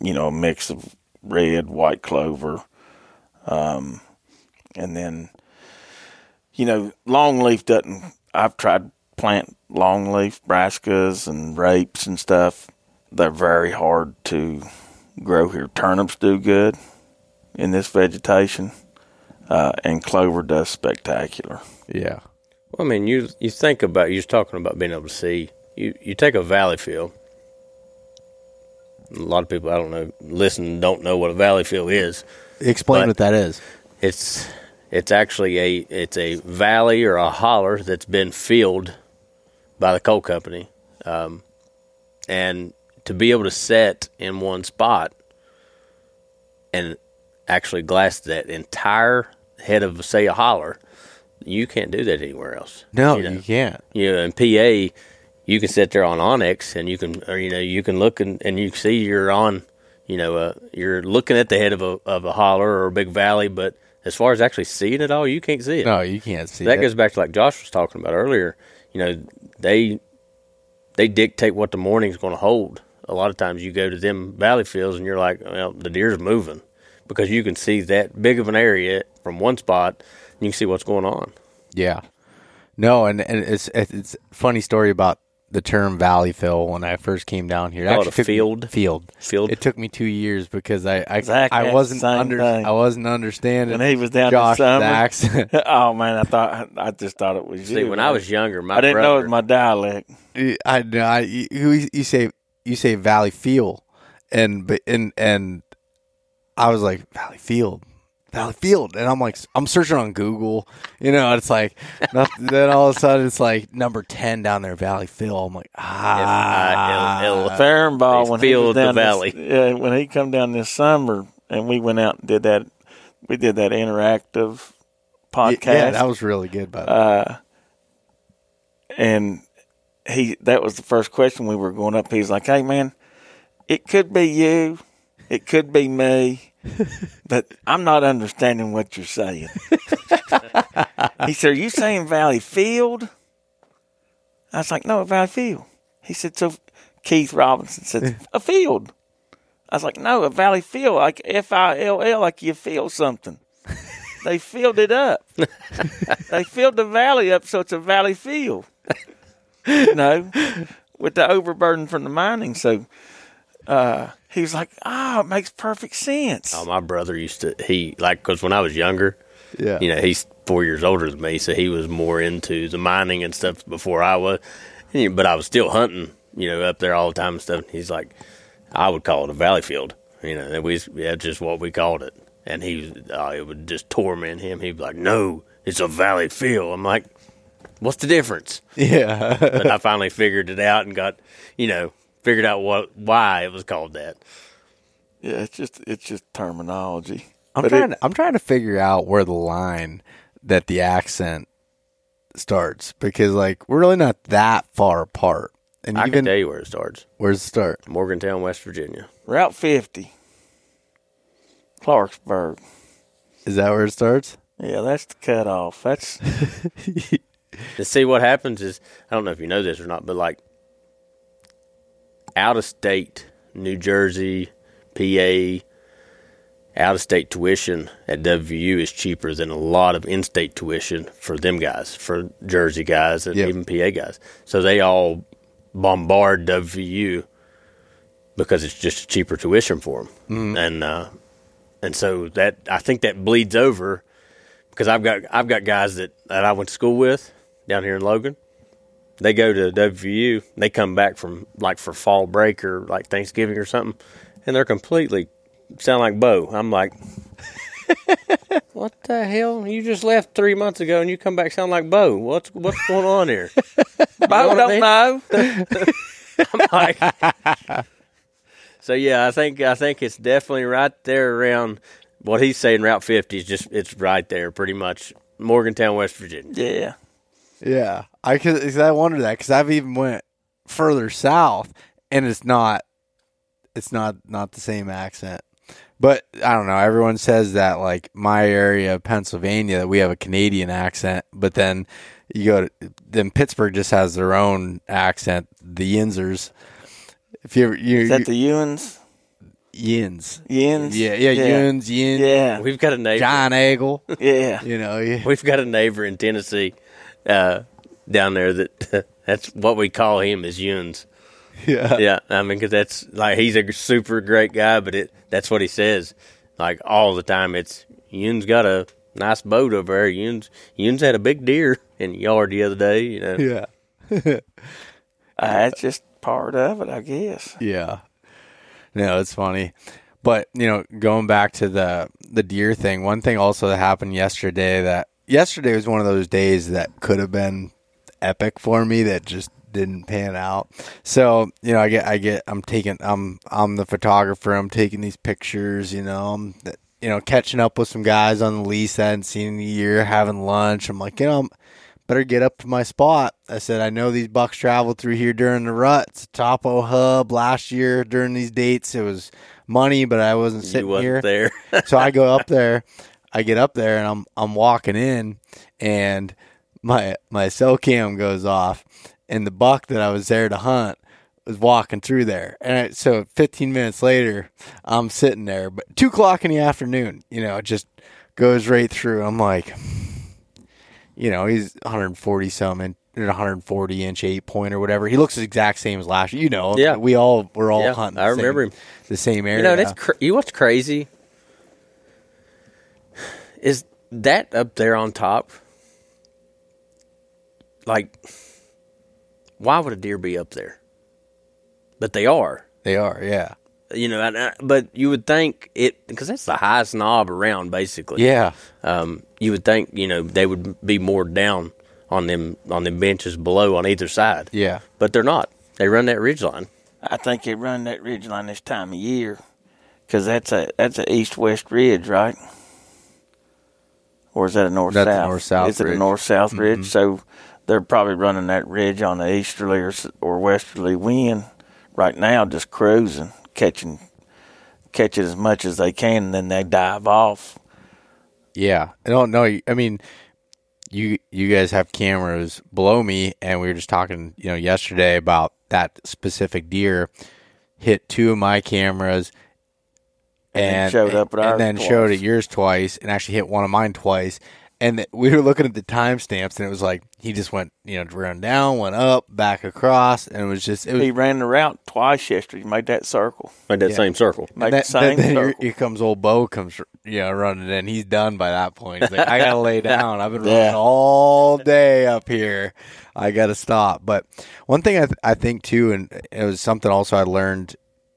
you know a mix of red, white clover, um, and then you know longleaf doesn't. I've tried plant longleaf brassicas and rapes and stuff. They're very hard to grow here. Turnips do good in this vegetation uh, and clover does spectacular. Yeah. Well, I mean, you you think about you're talking about being able to see. You you take a valley field. A lot of people I don't know listen don't know what a valley field is. Explain what that is. It's it's actually a it's a valley or a holler that's been filled by the coal company, um, and to be able to set in one spot and actually glass that entire head of say a holler, you can't do that anywhere else. No, you know? you can't. you know, in PA, you can sit there on Onyx and you can, or you know, you can look and, and you see you're on, you know, uh, you're looking at the head of a of a holler or a big valley, but as far as actually seeing it all, you can't see it. No, you can't see that that. goes back to like Josh was talking about earlier. You know, they they dictate what the morning's going to hold. A lot of times, you go to them valley fields and you're like, well, the deer's moving because you can see that big of an area from one spot. And you can see what's going on. Yeah. No, and, and it's it's a funny story about the term valley fill when I first came down here. Call it a took me- field? Field. Field. It took me two years because I I, Zach I wasn't under thing. I wasn't understanding When he was down Josh this summer, Zach's. oh man, I thought I just thought it was See, you. when I was younger, my I didn't know it was my dialect. I know I, you, you say you say Valley Field, and but and and I was like Valley Field, Valley Field, and I'm like I'm searching on Google, you know, it's like nothing, then all of a sudden it's like number ten down there Valley Field. I'm like ah, F-I-L-L. Fehrenbach They when he was filled the down this- valley. yeah, when he come down this summer, and we went out and did that. We did that interactive podcast. yeah, that was really good. By the way. uh, and he that was the first question we were going up. He's like, "Hey, man, it could be you, it could be me, but I'm not understanding what you're saying." he said, "Are you saying Valley Field?" I was like, "No, Valley Field." He said, "So." Keith Robinson said, "A field." I was like, "No, a Valley Field, like F I L L, like you feel something." They filled it up they filled the valley up so it's a valley field. you know, with the overburden from the mining. So uh, he was like, "Oh, it makes perfect sense." Oh, my brother used to he like because when I was younger, yeah, you know, he's four years older than me, so he was more into the mining and stuff before I was. But I was still hunting, you know, up there all the time and stuff. And he's like, I would call it a valley field, you know. And we that's just what we called it. And he, was, oh, it would just torment him. He'd be like, "No, it's a valley field." I'm like, "What's the difference?" yeah. But I finally figured it out and got, you know, figured out what why it was called that. Yeah, it's just it's just terminology. I'm But trying. it- to, I'm trying to figure out where the line that the accent starts because like we're really not that far apart. And I can tell you where it starts. where's the start? Morgantown, West Virginia. Route 50, Clarksburg. Is that where it starts? Yeah, that's the cutoff. That's To see what happens is I don't know if you know this or not, but like out of state, New Jersey, PA, out of state tuition at WVU is cheaper than a lot of in state tuition for them guys, for Jersey guys and Yep. even PA guys. So they all bombard WVU because it's just cheaper tuition for them, and uh, and so that I think that bleeds over because I've got I've got guys that, that I went to school with down here in Logan. They go to WVU, they come back from like for fall break or like Thanksgiving or something, and they're completely sound like Beau. I'm like, what the hell? You just left three months ago and you come back sound like Beau. What's what's going on here? Beau don't mean? know. like, so yeah, I think I think it's definitely right there around what he's saying. Route 50 is just it's right there, pretty much Morgantown, West Virginia. Yeah, Yeah, I could. Cause I wonder that because I've even went further south, and it's not, it's not not the same accent. But I don't know. Everyone says that like my area of Pennsylvania that we have a Canadian accent, but then you go to then Pittsburgh just has their own accent. The Yinzers. If you ever you, is that you the Ewans? Yins. Yins? Yeah, yeah, Yins, Yin, Yeah, We've got a neighbor. John Eagle. yeah. You know, yeah. We've got a neighbor in Tennessee uh, down there that that's what we call him is Yuns. yeah. Yeah, I mean, because that's like he's a super great guy, but it that's what he says like all the time. It's Yuns got a nice boat over there. Yuns Yuns had a big deer in the yard the other day. You know, yeah. Uh, that's just part of it, I guess. Yeah. No, it's funny. But, you know, going back to the the deer thing, one thing also that happened yesterday that yesterday was one of those days that could have been epic for me that just didn't pan out. So, you know, I get I get I'm taking I'm I'm the photographer, I'm taking these pictures, you know, I'm you know, catching up with some guys on the lease I hadn't seen in a year, having lunch. I'm like, you know, better get up to my spot. I said, I know these bucks traveled through here during the ruts. Topo Hub last year during these dates, it was money, but I wasn't sitting wasn't here. there. so I go up there, I get up there, and I'm I'm walking in, and my my cell cam goes off, and the buck that I was there to hunt was walking through there, and I, so 15 minutes later, I'm sitting there, but two o'clock in the afternoon, you know, it just goes right through. I'm like, you know, he's 140 some and 140 inch eight point or whatever. He looks the exact same as last year. You know, Yeah. we all we're all Yeah, hunting. I the same- remember him. the same area. You know, that's cr- you. What's crazy is that up there on top. Like, why would a deer be up there? But they are. they are, yeah, You know, and, uh, but you would think it because that's the highest knob around, basically. yeah. Um, you would think you know they would be more down on them on them benches below on either side. Yeah. But they're not. They run that ridge line. I think they run that ridge line this time of year because that's a that's a east west ridge, right? Or is that a north That's south? north-south Is it. Mm-hmm. a north south ridge? So they're probably running that ridge on the easterly or, or westerly wind right now, just cruising, catching catching as much as they can, and then they dive off. Yeah, I don't know. I mean, you you guys have cameras below me, and we were just talking, you know, yesterday about that specific deer hit two of my cameras, And then and showed up at ours and then twice. showed at yours twice, and actually hit one of mine twice. And th- we were looking at the timestamps, and it was like he just went, you know, run down, went up, back across, and it was just it was He ran the route twice yesterday. He made that circle. Made that Yeah. same circle. Made And then, the same then, then here, circle. here comes old Beau comes you know running in. He's done by that point. He's like, I gotta lay down. I've been running all day up here. I gotta stop. But one thing I th- I think too, and it was something also I learned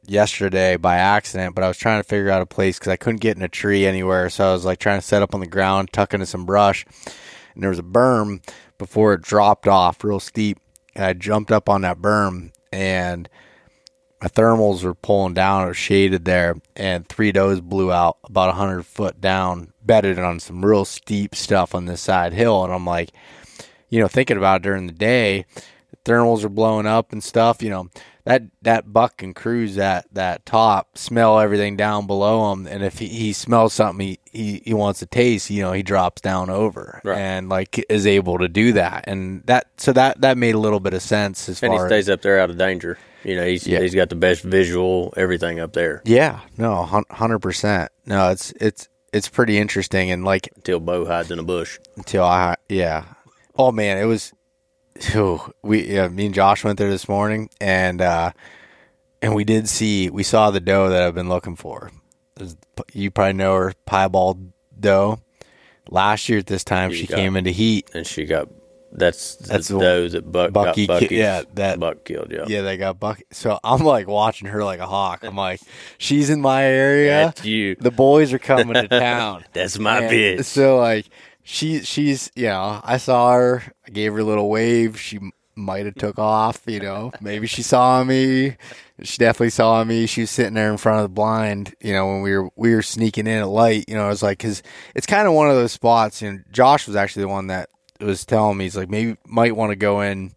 yesterday by accident. But I was trying to figure out a place because I couldn't get in a tree anywhere. So I was like trying to set up on the ground, tuck into some brush, and there was a berm before it dropped off real steep. And I jumped up on that berm and my thermals were pulling down or shaded there, and three does blew out about hundred foot down, bedded on some real steep stuff on this side hill, and I'm like, you know, thinking about it during the day, thermals are blowing up and stuff. You know, that that buck can cruise that that top, smell everything down below him, and if he, he smells something he, he he wants to taste, you know, he drops down over Right. and like is able to do that, and that so that that made a little bit of sense as far. And he far as stays up there out of danger. You know, he's Yeah. he's got the best visual, everything up there yeah, no, hundred percent, no, it's it's it's pretty interesting, and like until Beau hides in a bush. until I yeah. Oh man, it was we yeah, me and Josh went there this morning and uh and we did see we saw the doe that I've been looking for. There's- You probably know her piebald doe. Last year at this time she got- came into heat. And she got that's That's the- that Buck Bucky got Bucky's, yeah, that- Buck killed. Yeah, Yeah, they got buck. So I'm like watching her like a hawk. I'm like, she's in my area. That's you. The boys are coming to town. That's my And bitch. So like she she's you know I saw her. I gave her a little wave. She might have took off. You know maybe she saw me. She definitely saw me. She was sitting there in front of the blind. You know when we were we were sneaking in at light. You know I was like because it's kind of one of those spots. And Josh was actually the one that was telling me he's like maybe might want to go in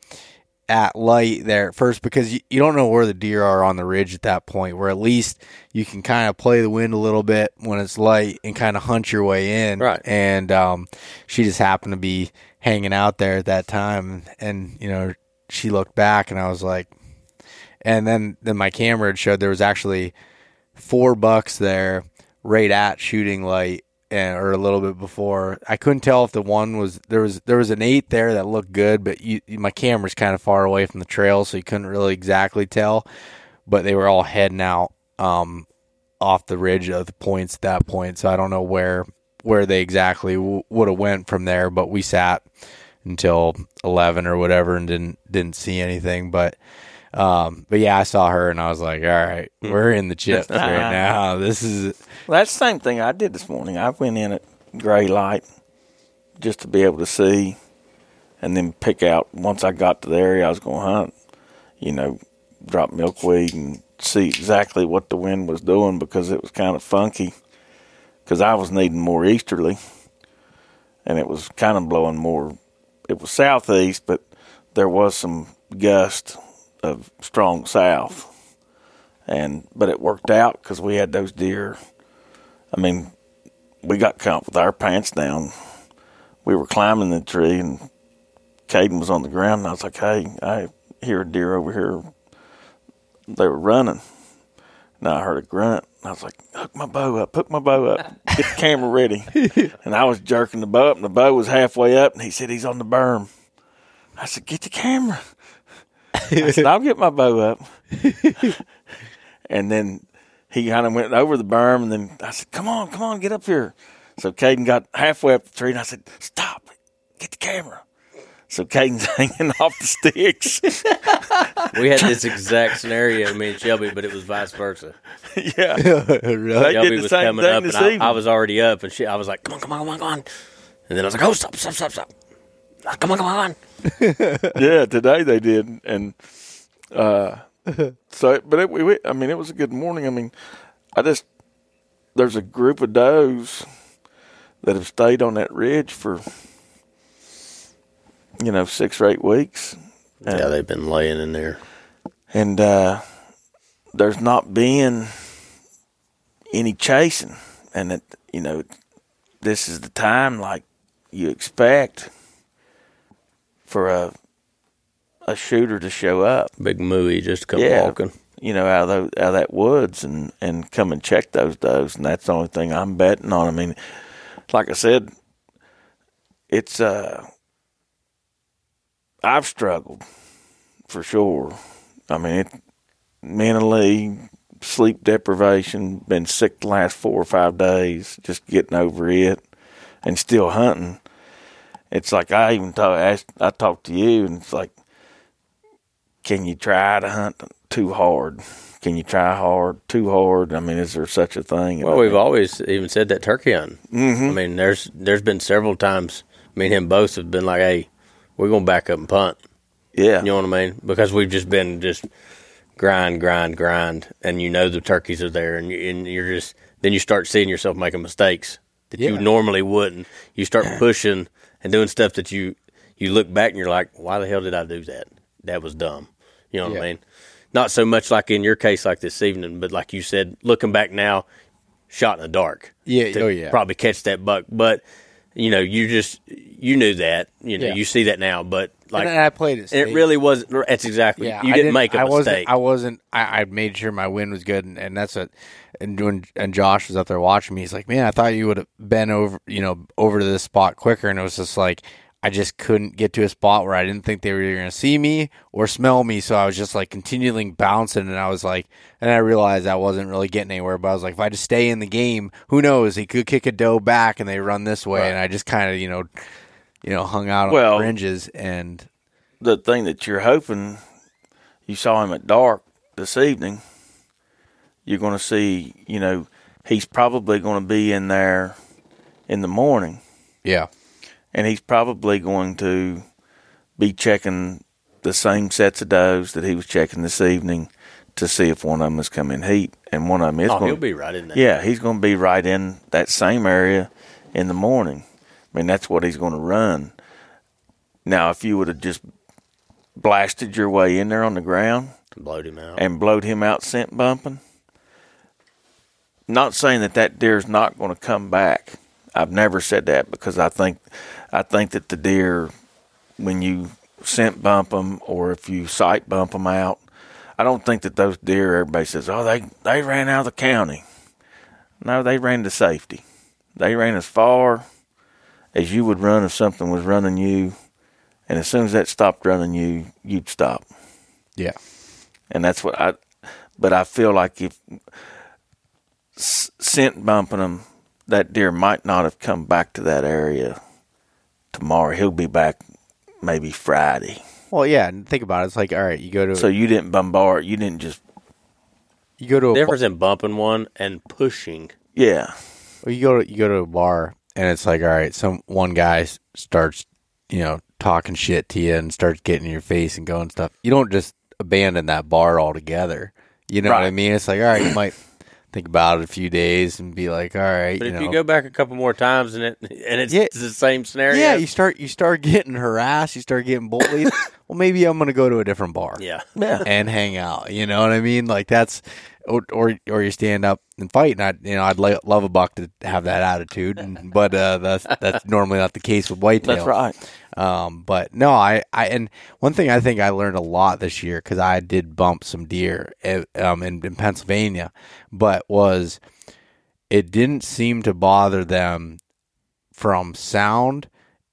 at light there at first because you, you don't know where the deer are on the ridge at that point where at least you can kind of play the wind a little bit when it's light and kind of hunt your way in Right. and um, she just happened to be hanging out there at that time and you know she looked back and i was like and then then my camera had showed there was actually four bucks there right at shooting light or a little bit before. I couldn't tell if the one was there was there was an eight there that looked good but you, my camera's kind of far away from the trail so you couldn't really exactly tell. But they were all heading out um off the ridge of the points at that point so i don't know where where they exactly w- would have went from there but we sat until 11 or whatever and didn't didn't see anything but um but yeah i saw her and i was like all right we're in the chips right now. This is Well, that's the same thing I did this morning. I went in at gray light just to be able to see and then pick out once I got to the area I was going to hunt, you know, drop milkweed and see exactly what the wind was doing because it was kind of funky because I was needing more easterly and it was kind of blowing more. It was southeast, but there was some gust of strong south. And but it worked out because we had those deer I mean, we got caught with our pants down. We were climbing the tree, and Caden was on the ground, and I was like, "Hey, I hear a deer over here." They were running. And I heard a grunt. And I was like, "Hook my bow up! Hook my bow up! Get the camera ready!" and I was jerking the bow up, and the bow was halfway up, and he said, "He's on the berm." I said, "Get the camera." I said, "I'll get my bow up." and then he kind of went over the berm, and then I said, "Come on, come on, get up here." So Caden got halfway up the tree, and I said, "Stop! Get the camera." So Caden's hanging off the sticks. We had this exact scenario, me and Shelby, but it was vice versa. yeah, really They did Shelby the was coming up, and I. I was already up, and she, I was like, "Come on, come on, come on, come on!" And then I was like, "Oh, stop, stop, stop, stop! Come on, come on!" yeah. Today they did, and uh, so but it, we, I mean, it was a good morning. I mean, I just there's a group of does that have stayed on that ridge for you know six or eight weeks. Yeah, they've been laying in there. and uh, there's not been any chasing, and it, you know, this is the time like you expect for a a shooter to show up, Big mooey just come Yeah. walking. you know, out of those, out of that woods and and come and check those does, and that's the only thing I'm betting on. I mean, like I said, it's uh, I've struggled for sure. I mean, it mentally, sleep deprivation, been sick the last four or five days, just getting over it, and still hunting. It's like I even talk, asked, I talked to you, and it's like, can you try to hunt too hard? Can you try hard, too hard? I mean, is there such a thing? Well, we've always even said that turkey hunting. Mm-hmm. I mean, there's there's been several times me and him both have been like, "Hey, we're gonna back up and punt." yeah, You know what I mean? Because we've just been just grind, grind, grind, and you know the turkeys are there, and, you, and you're just then you start seeing yourself making mistakes that you normally wouldn't. You start pushing and doing stuff that you you look back and you're like, why the hell did I do that? That was dumb. You know what Yeah. I mean? Not so much like in your case, like this evening, but like you said, looking back now, shot in the dark. Yeah, oh, yeah. probably catch that buck, but you know, you just you knew that. You know, Yeah. you see that now, but like and I played it. it really wasn't. That's exactly. Yeah, you I didn't, make a I wasn't. mistake. I wasn't. I, I made sure my win was good, and, and that's what. And when and Josh was up there watching me, he's like, "Man, I thought you would have been over, you know, over to this spot quicker." And it was just like I just couldn't get to a spot where I didn't think they were either going to see me or smell me. So I was just like continually bouncing, and I was like, and I realized I wasn't really getting anywhere. But I was like, if I just stay in the game, who knows? He could kick a doe back, and they run this way, and I just kind of, you know, you know, hung out on Well- the fringes and. the thing that you're hoping you saw him at dark this evening, you're going to see, you know, he's probably going to be in there in the morning, Yeah. And he's probably going to be checking the same sets of does that he was checking this evening to see if one of them is coming heat, and one of them is oh, going. he'll be right in there. Yeah, he's going to be right in that same area in the morning. I mean, that's what he's going to run. Now, if you would have just blasted your way in there on the ground blowed him out. and blowed him out scent bumping, not saying that that deer's not going to come back. I've never said that because I think I think that the deer, when you scent bump them or if you sight bump them out, I don't think that those deer. Everybody says, "Oh, they they ran out of the county." No, they ran to safety. They ran as far as you would run if something was running you, and as soon as that stopped running you, you'd stop Yeah. and that's what I. But I feel like if scent bumping them, that deer might not have come back to that area tomorrow. He'll be back maybe Friday. Well, yeah, and think about it. It's like, all right, you go to So you didn't bombard. You didn't just you go to a difference in bumping one and pushing. yeah. Well, you go to you go to a bar and it's like, all right, some one guy starts, you know, talking shit to you and starts getting in your face and going stuff. You don't just abandon that bar altogether. You know what I mean? It's like, all right, you might think about it a few days and be like, all right, But you if know. you go back a couple more times and it and it's Yeah. the same scenario, yeah, you start you start getting harassed, you start getting bullied. well, maybe I'm going to go to a different bar. yeah. Yeah. and hang out. You know what I mean? Like that's, or or, or you stand up and fight. And I, you know, I'd love a buck to have that attitude, and, but uh, that's that's normally not the case with whitetail. That's right. Um, but no, I, I, and one thing I think I learned a lot this year because I did bump some deer eh, um, in, in Pennsylvania, but was it didn't seem to bother them from sound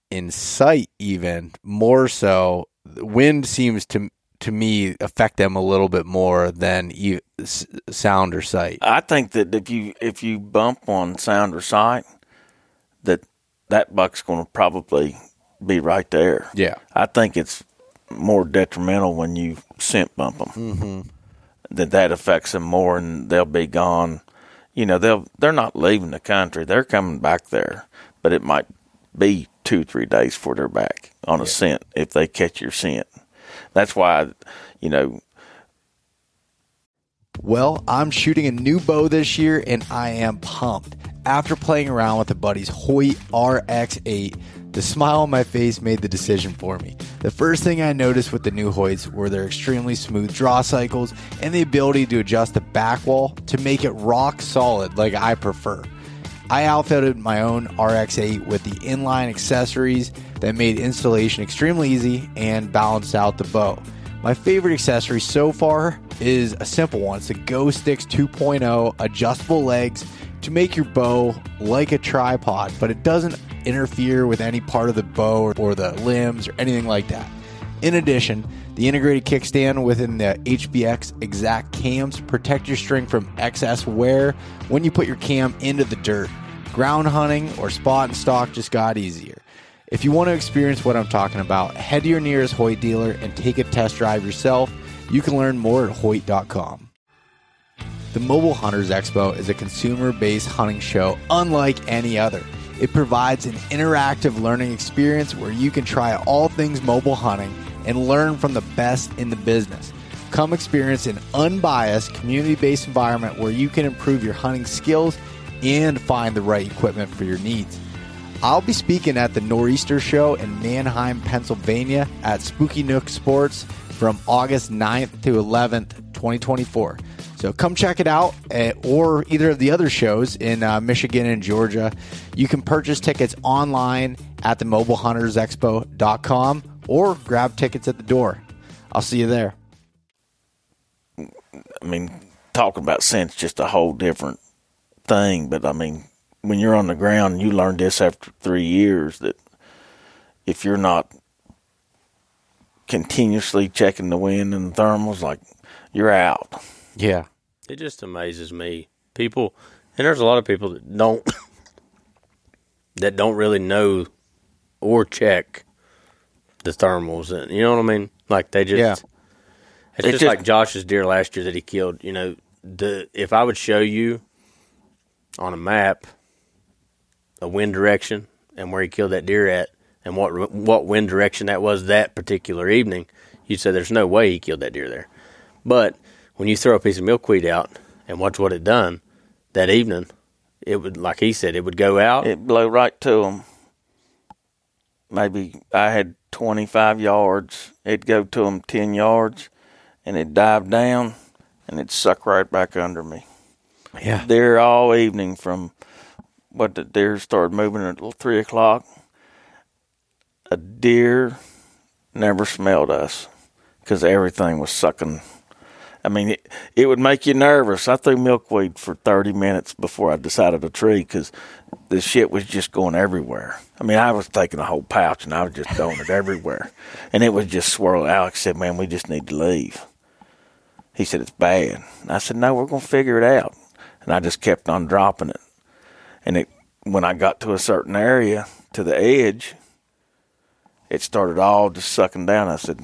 in sight even more so wind seems to to me affect them a little bit more than s- sound or sight I think that if you if you bump on sound or sight, that that buck's going to probably be right there. yeah I think it's more detrimental when you scent bump them. Mm-hmm. That that affects them more, and they'll be gone. You know, they'll they're not leaving the country; they're coming back there, but it might be two three days before they're back on a scent if they catch your scent. That's why, you know, Well, I'm shooting a new bow this year and I am pumped. After playing around with a buddy's Hoyt RX8, the smile on my face made the decision for me. The first thing I noticed with the new Hoyts were their extremely smooth draw cycles and the ability to adjust the back wall to make it rock solid like I prefer. I outfitted my own RX8 with the inline accessories that made installation extremely easy and balanced out the bow. My favorite accessory so far is a simple one. It's the Go Sticks 2.0 adjustable legs to make your bow like a tripod, but it doesn't interfere with any part of the bow or the limbs or anything like that. In addition, the integrated kickstand within the HBX Xact cams protect your string from excess wear when you put your cam into the dirt. Ground hunting or spot and stalk just got easier. If you want to experience what I'm talking about, head to your nearest Hoyt dealer and take a test drive yourself. You can learn more at Hoyt.com. The Mobile Hunters Expo is a consumer based hunting show unlike any other. It provides an interactive learning experience where you can try all things mobile hunting and learn from the best in the business. Come experience an unbiased, community based environment where you can improve your hunting skills and find the right equipment for your needs. I'll be speaking at the Nor'easter Show in Manheim, Pennsylvania at Spooky Nook Sports from August 9th to 11th, 2024. So come check it out, uh, or either of the other shows in uh, Michigan and Georgia. You can purchase tickets online at the mobilehuntersexpo.com or grab tickets at the door. I'll see you there. I mean, talking about scent's just a whole different thing. But I mean, when you're on the ground, you learn this after three years that if you're not continuously checking the wind and the thermals, like you're out. Yeah. It just amazes me. People, and there's a lot of people that don't that don't really know or check the thermals, and you know what I mean. Like they just, Yeah. it's It just, just- like Josh's deer last year that he killed. You know, the if I would show you on a map a wind direction and where he killed that deer at, and what what wind direction that was that particular evening, you'd say there's no way he killed that deer there. But when you throw a piece of milkweed out and watch what it done that evening, it would, like he said, it would go out. It blew right to them. Maybe I had 25 yards. It'd go to them 10 yards, and it'd dive down, and it'd suck right back under me. Yeah. There all evening from what the deer started moving at three o'clock. A deer never smelled us because everything was sucking. I mean, it, it would make you nervous. I threw milkweed for 30 minutes before I decided a tree because the shit was just going everywhere. I mean, I was taking a whole pouch and I was just throwing it everywhere. And it was just swirling. Alex said, Man, we just need to leave. He said, It's bad. And I said, No, we're going to figure it out. And I just kept on dropping it. And it, when I got to a certain area, to the edge, it started all just sucking down. I said,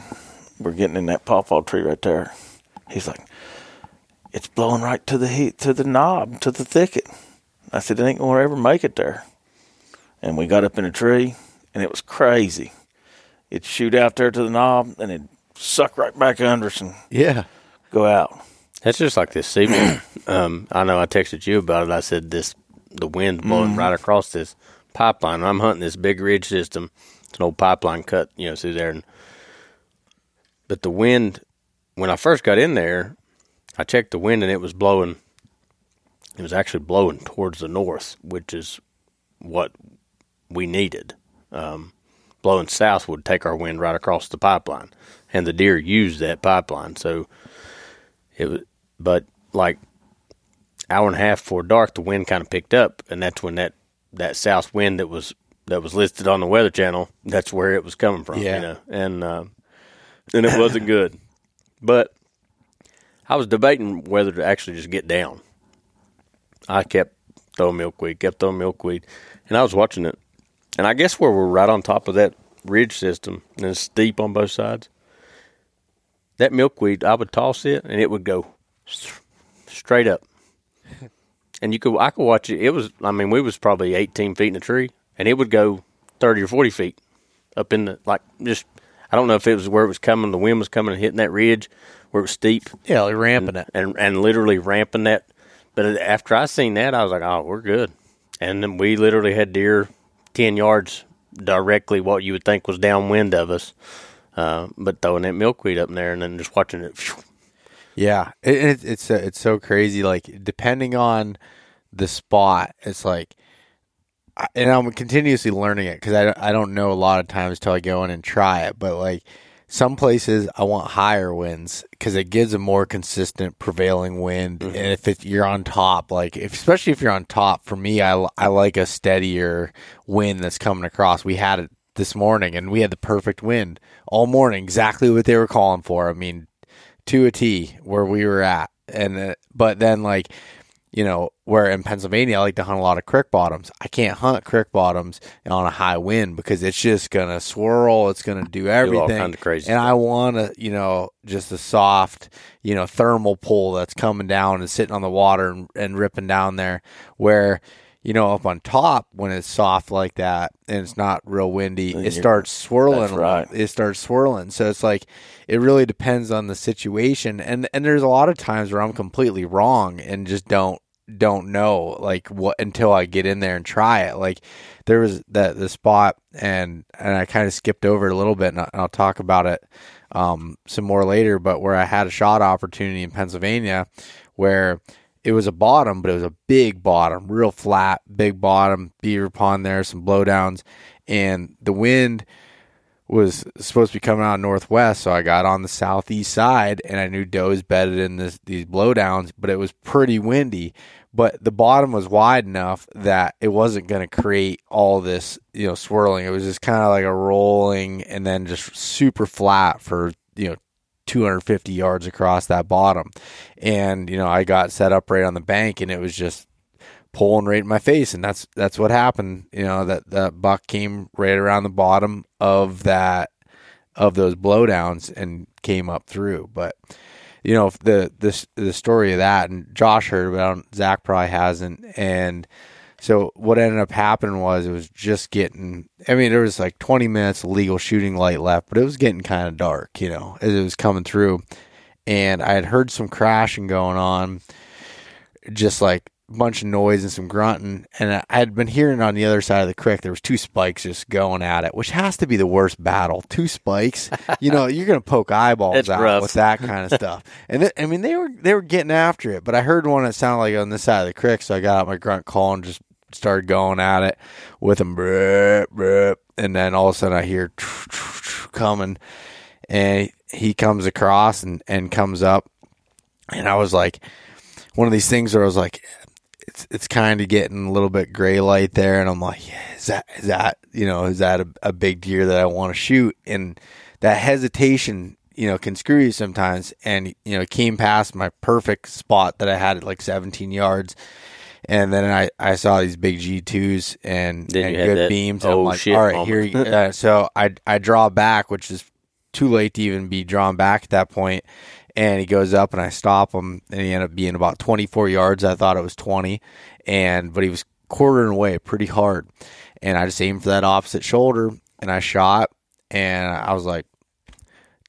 We're getting in that pawpaw tree right there. He's like, It's blowing right to the heat, to the knob, to the thicket. I said, It ain't to ever make it there. And we got up in a tree, and it was crazy. It'd shoot out there to the knob, and it'd suck right back under us and Yeah. go out. That's just like this season. um, I know I texted you about it. I said this, the wind blowing right across this pipeline. I'm hunting this big ridge system. It's an old pipeline cut, you know, through there. And, but the wind, when I first got in there, I checked the wind and it was blowing. It was actually blowing towards the north, which is what we needed. Um, blowing south would take our wind right across the pipeline, and the deer used that pipeline. So it was, but like hour and a half before dark, the wind kind of picked up, and that's when that that south wind that was that was listed on the weather channel. That's where it was coming from. Yeah. You know, and uh, and it wasn't good. But I was debating whether to actually just get down. I kept throwing milkweed, kept throwing milkweed, and I was watching it. And I guess where we're right on top of that ridge system, and it's steep on both sides. That milkweed, I would toss it, and it would go straight up. And you could, I could watch it. It was, I mean, we was probably 18 feet in a tree, and it would go 30 or 40 feet up in the, like, just, I don't know if it was where it was coming, the wind was coming and hitting that ridge where it was steep Yeah, like ramping it. and and literally ramping that. But after I seen that, I was like, "Oh, we're good." And then we literally had deer ten yards directly what you would think was downwind of us, uh, but throwing that milkweed up in there and then just watching it. phew. Yeah, it, it, it's uh, it's so crazy. Like depending on the spot, it's like, I- and I'm continuously learning it because I don't- I don't know a lot of times till I go in and try it. But like some places, I want higher winds because it gives a more consistent prevailing wind. And if it, you're on top, like if, especially if you're on top, for me, I I like a steadier wind that's coming across. We had it this morning, and we had the perfect wind all morning, exactly what they were calling for. I mean, to a T where we were at. And uh, but then like you know where in Pennsylvania I like to hunt a lot of creek bottoms. I can't hunt creek bottoms on a high wind because it's just gonna swirl. It's gonna do everything. kinda crazy and stuff. I want to you know just a soft you know thermal pull that's coming down and sitting on the water and, and ripping down there where. You know, up on top when it's soft like that and it's not real windy, it starts swirling. right. It starts swirling. So it's like it really depends on the situation. And and there's a lot of times where I'm completely wrong and just don't don't know like what until I get in there and try it. Like there was that the spot and and I kind of skipped over it a little bit and, I, and I'll talk about it um, some more later. But where I had a shot opportunity in Pennsylvania where it was a bottom, but it was a big bottom, real flat, big bottom, beaver pond there, some blowdowns, and the wind was supposed to be coming out northwest, so I got on the southeast side and I knew does bedded in this these blowdowns, but it was pretty windy. But the bottom was wide enough that it wasn't going to create all this, you know, swirling. It was just kind of like a rolling and then just super flat for, you know, 250 yards across that bottom. And, you know, I got set up right on the bank and it was just pulling right in my face. And that's that's what happened. You know that that buck came right around the bottom of that of those blowdowns and came up through. But you know the the the story of that and Josh heard about Zack probably hasn't. And so what ended up happening was it was just getting I mean there was like 20 minutes of legal shooting light left but it was getting kind of dark you know as it was coming through. And I had heard some crashing going on just like a bunch of noise and some grunting. And I had been hearing on the other side of the creek there was two spikes just going at it which has to be the worst battle. Two spikes? You know you're gonna poke eyeballs It's out rough. with that kind of stuff. And th- I mean they were they were getting after it but I heard one that sounded like on this side of the creek so I got out my grunt call and just started going at it with brrr, and then all of a sudden I hear coming. And he comes across and, and comes up. And I was like one of these things where I was like it's it's kind of getting a little bit gray light there. And I'm like is that is that you know is that a, a big deer that I want to shoot? And that hesitation you know can screw you sometimes. And you know came past my perfect spot that I had at like 17 yards and then I, I saw these big G2s and, Then and you had good that, beams. And I'm "Oh, like, shit" all right, moment. here. You, uh, so I I draw back, which is too late to even be drawn back at that point. And he goes up, and I stop him, and he ended up being about 24 yards. I thought it was 20, and but he was quartering away pretty hard. And I just aimed for that opposite shoulder, and I shot, and I was like,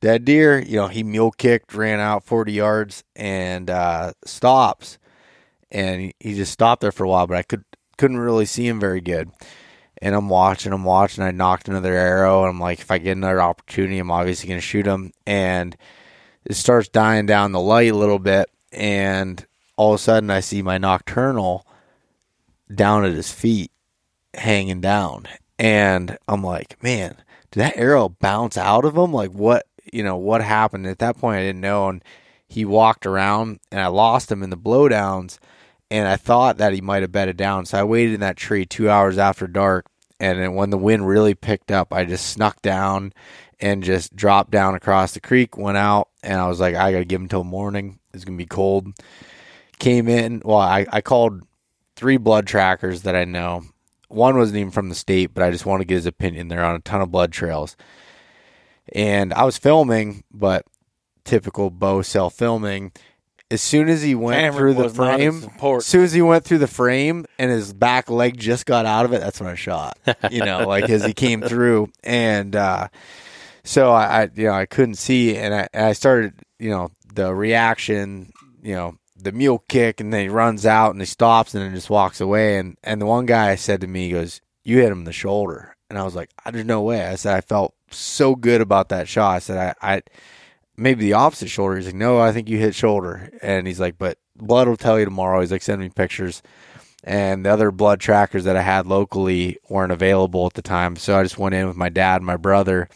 dead deer. You know, he mule kicked, ran out 40 yards, and uh, stops and he, just stopped there for a while, but I could couldn't really see him very good. And I'm watching, I'm watching. I knocked another arrow, and I'm like, if I get another opportunity, I'm obviously going to shoot him. And it starts dying down the light a little bit, and all of a sudden, I see my Nockturnal down at his feet, hanging down, and I'm like, man, did that arrow bounce out of him? Like what? You know what happened? At that point, I didn't know, and he walked around, and I lost him in the blowdowns and I thought that he might have bedded down. So I waited in that tree two hours after dark, and then when the wind really picked up, I just snuck down and just dropped down across the creek. Went out, and I was like, I gotta give him till morning. It's gonna be cold. Came in. Well, I, I called three blood trackers that I know. One wasn't even from the state, but I just want to get his opinion. They're on a ton of blood trails, and I was filming, but typical bow cell filming. As soon as he went Camera through the was not as frame, as soon as he went through the frame and his back leg just got out of it, that's when I shot. You know, like as he came through, and uh, so I, I, you know, I couldn't see, and I, and I started, you know, the reaction, you know, the mule kick, and then he runs out and he stops and then just walks away, and and the one guy said to me, he goes, "You hit him in the shoulder," and I was like, "There's no way." I said, I felt so good about that shot. I said, I. I maybe the opposite shoulder. He's like, no, I think you hit shoulder. And he's like, but blood will tell you tomorrow. He's like, send me pictures. And the other blood trackers that I had locally weren't available at the time. So I just went in with my dad and my brother.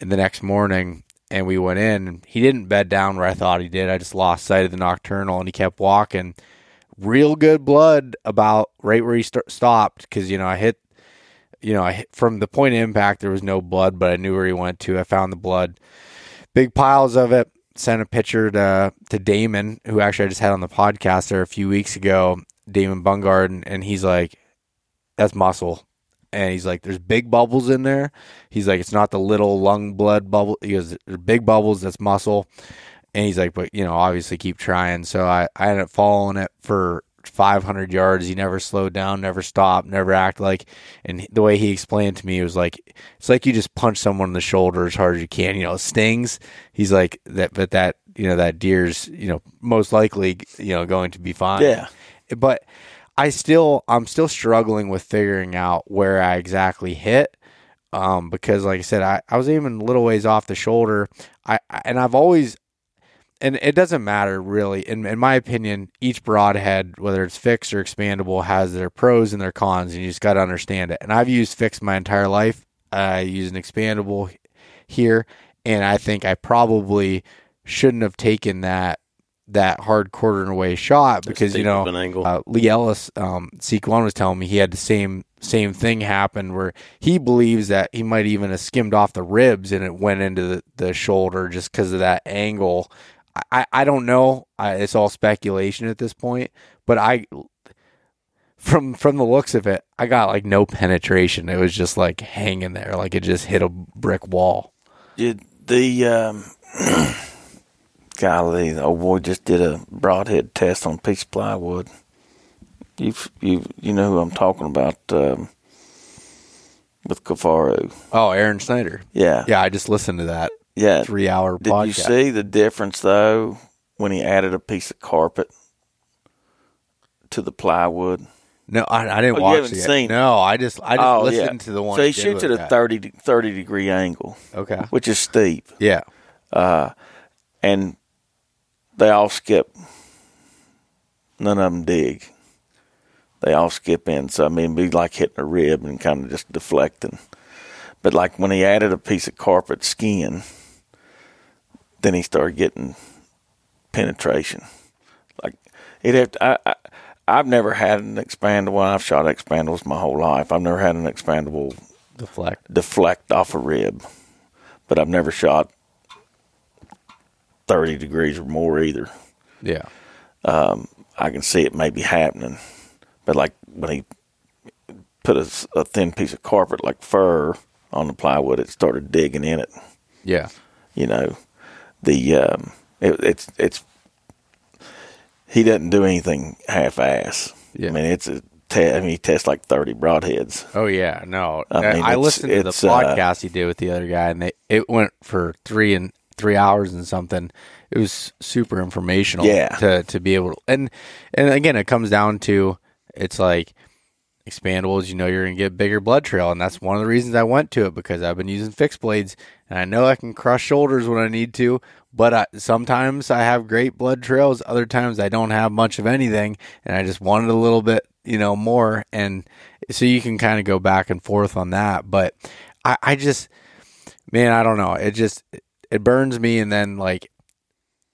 And the next morning, and we went in. He didn't bed down where I thought he did. I just lost sight of the Nockturnal, and he kept walking. Real good blood about right where he st- stopped because you know I hit, you know I hit from the point of impact there was no blood, but I knew where he went to. I found the blood big piles of it. Sent a picture to to Damon, who actually I just had on the podcast there a few weeks ago, Damon Bungard, and, and he's like, "That's muscle," and he's like, "There's big bubbles in there." He's like, "It's not the little lung blood bubble." He goes, "There's big bubbles. That's muscle." And he's like, "But you know, obviously keep trying." So I I ended up following it for 500 yards. He never slowed down, never stopped, never acted like. And the way he explained to me it was like it's like you just punch someone in the shoulder as hard as you can. You know, it stings. He's like that, but that you know that deer's you know most likely you know going to be fine. Yeah. but I still I'm still struggling with figuring out where I exactly hit. Um, because like I said, I, I was even a little ways off the shoulder. I, I and I've always and it doesn't matter really. In in my opinion, each broadhead, whether it's fixed or expandable, has their pros and their cons, and you just got to understand it. And I've used fixed my entire life. I use an expandable here, and I think I probably shouldn't have taken that that hard quarter away shot because you know an angle. uh, Lee Ellis, um, Seek One was telling me he had the same same thing happen where he believes that he might even have skimmed off the ribs and it went into the, the shoulder just because of that angle. I, I, don't know. I, it's all speculation at this point, but I from from the looks of it, I got like no penetration. It was just like hanging there, like it just hit a brick wall. Did the um, golly, the old boy just did a broadhead test on a piece of plywood. You you you know who I'm talking about um, with Cafaro. Oh, Aaron Snyder. Yeah, Yeah, I just listened to that yeah. three hour Did podcast. you see the difference though when he added a piece of carpet to the plywood? No, I, I didn't Oh, you watch haven't it. seen? No, I just I just oh, listened to the one. So he shoots at a that. 30, 30 degree angle, Okay. which is steep, Yeah. Uh, and they all skip. None of them dig. They all skip in. So I mean, it'd be like hitting a rib and kind of just deflecting. But like when he added a piece of carpet skin, then he started getting penetration. Like it. I, I I've never had an expandable. I've shot expandables my whole life. I've never had an expandable Deflect. deflect off a rib, but I've never shot thirty degrees or more either. Yeah. Um, I can see it maybe happening, but like when he put a thin piece of carpet like fur on the plywood, it started digging in it. Yeah. You know, the um, it, it's it's he doesn't do anything half ass. Yeah. I mean, it's a te- I mean, he tests like thirty broadheads. Oh yeah. No. I I, mean, I listened to the uh, podcast he did with the other guy, and they it went for three and three hours and something. It was super informational. Yeah. To to be able to and and again, it comes down to it's like expandables. You know, you're gonna get bigger blood trail, and that's one of the reasons I went to it because I've been using fixed blades, and I know I can crush shoulders when I need to. But I, sometimes I have great blood trails. Other times I don't have much of anything, and I just wanted a little bit, you know, more. And so you can kind of go back and forth on that. But I, I just, man, I don't know. It just it burns me. And then like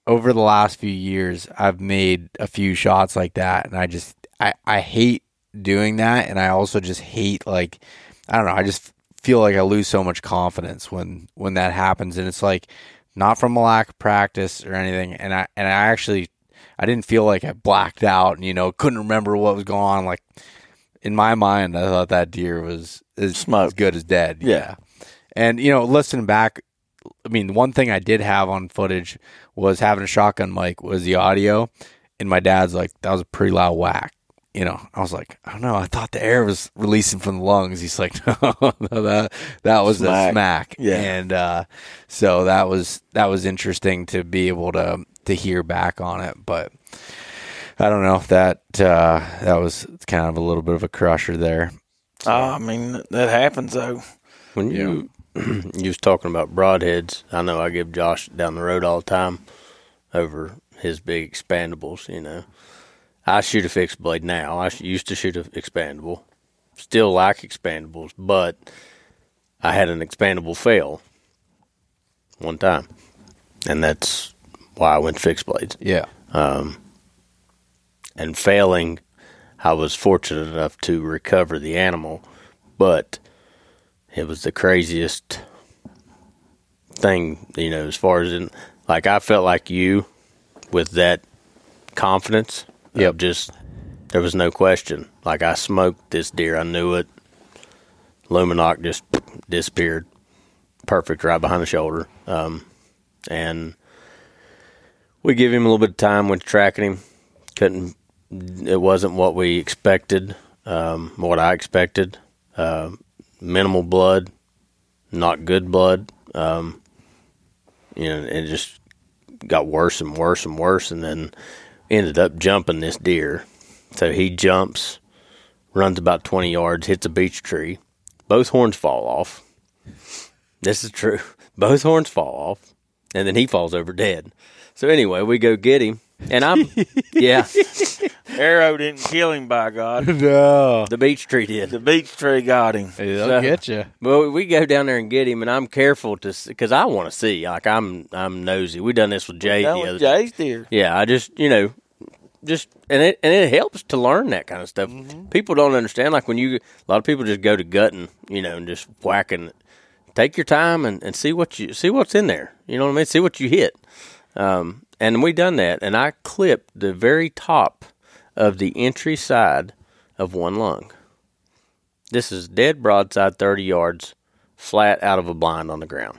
over the last few years, I've made a few shots like that, and I just I I hate doing that, and I also just hate like I don't know. I just feel like I lose so much confidence when when that happens, and it's like not from a lack of practice or anything. And I and I actually I didn't feel like I blacked out and you know couldn't remember what was going on. Like in my mind, I thought that deer was as, as good as dead. Yeah. And you know, listening back, I mean, one thing I did have on footage was having a shotgun mic was the audio, and my dad's like, "That was a pretty loud whack." You know, I was like, "I don't know." I thought the air was releasing from the lungs. He's like, "No, no that that was Smack. a smack." Yeah. and uh, so that was that was interesting to be able to to hear back on it, but. I don't know if that uh, that was kind of a little bit of a crusher there. Oh, I mean that happens though. When you you was talking about broadheads, I know I give Josh down the road all the time over his big expandables. You know, I shoot a fixed blade now. I used to shoot an expandable. Still like expandables, but I had an expandable fail one time, and that's why I went fixed blades. Yeah, um, and failing, I was fortunate enough to recover the animal, but it was the craziest thing, you know, as far as in, like I felt like you with that confidence. Yep. Just there was no question. Like I smoked this deer, I knew it. Lumenok just disappeared, perfect right behind the shoulder, um, and we give him a little bit of time. Went tracking him, couldn't it wasn't what we expected, um, what I expected. Uh, minimal blood, not good blood. Um, you know, it just got worse and worse and worse, and then ended up jumping this deer. So he jumps, runs about 20 yards, hits a beech tree. Both horns fall off. This is true. Both horns fall off, and then he falls over dead. So anyway, we go get him, and I'm yeah, Arrow didn't kill him, by God. No. the beech tree did. The beech tree got him. They'll So- get you. Well, we go down there and get him, and I'm careful to because I want to see. Like I'm, I'm nosy. We done this with Jay That the was other. Jay's deer. Yeah, I just you know, just and it and it helps to learn that kind of stuff. People don't understand. Like when you, a lot of people just go to gutting, you know, and just whacking. Take your time and, and see what you see what's in there. You know what I mean? See what you hit. Um, and we done that, and I clipped the very top of the entry side of one lung. This is dead broadside, thirty yards, flat out of a blind on the ground.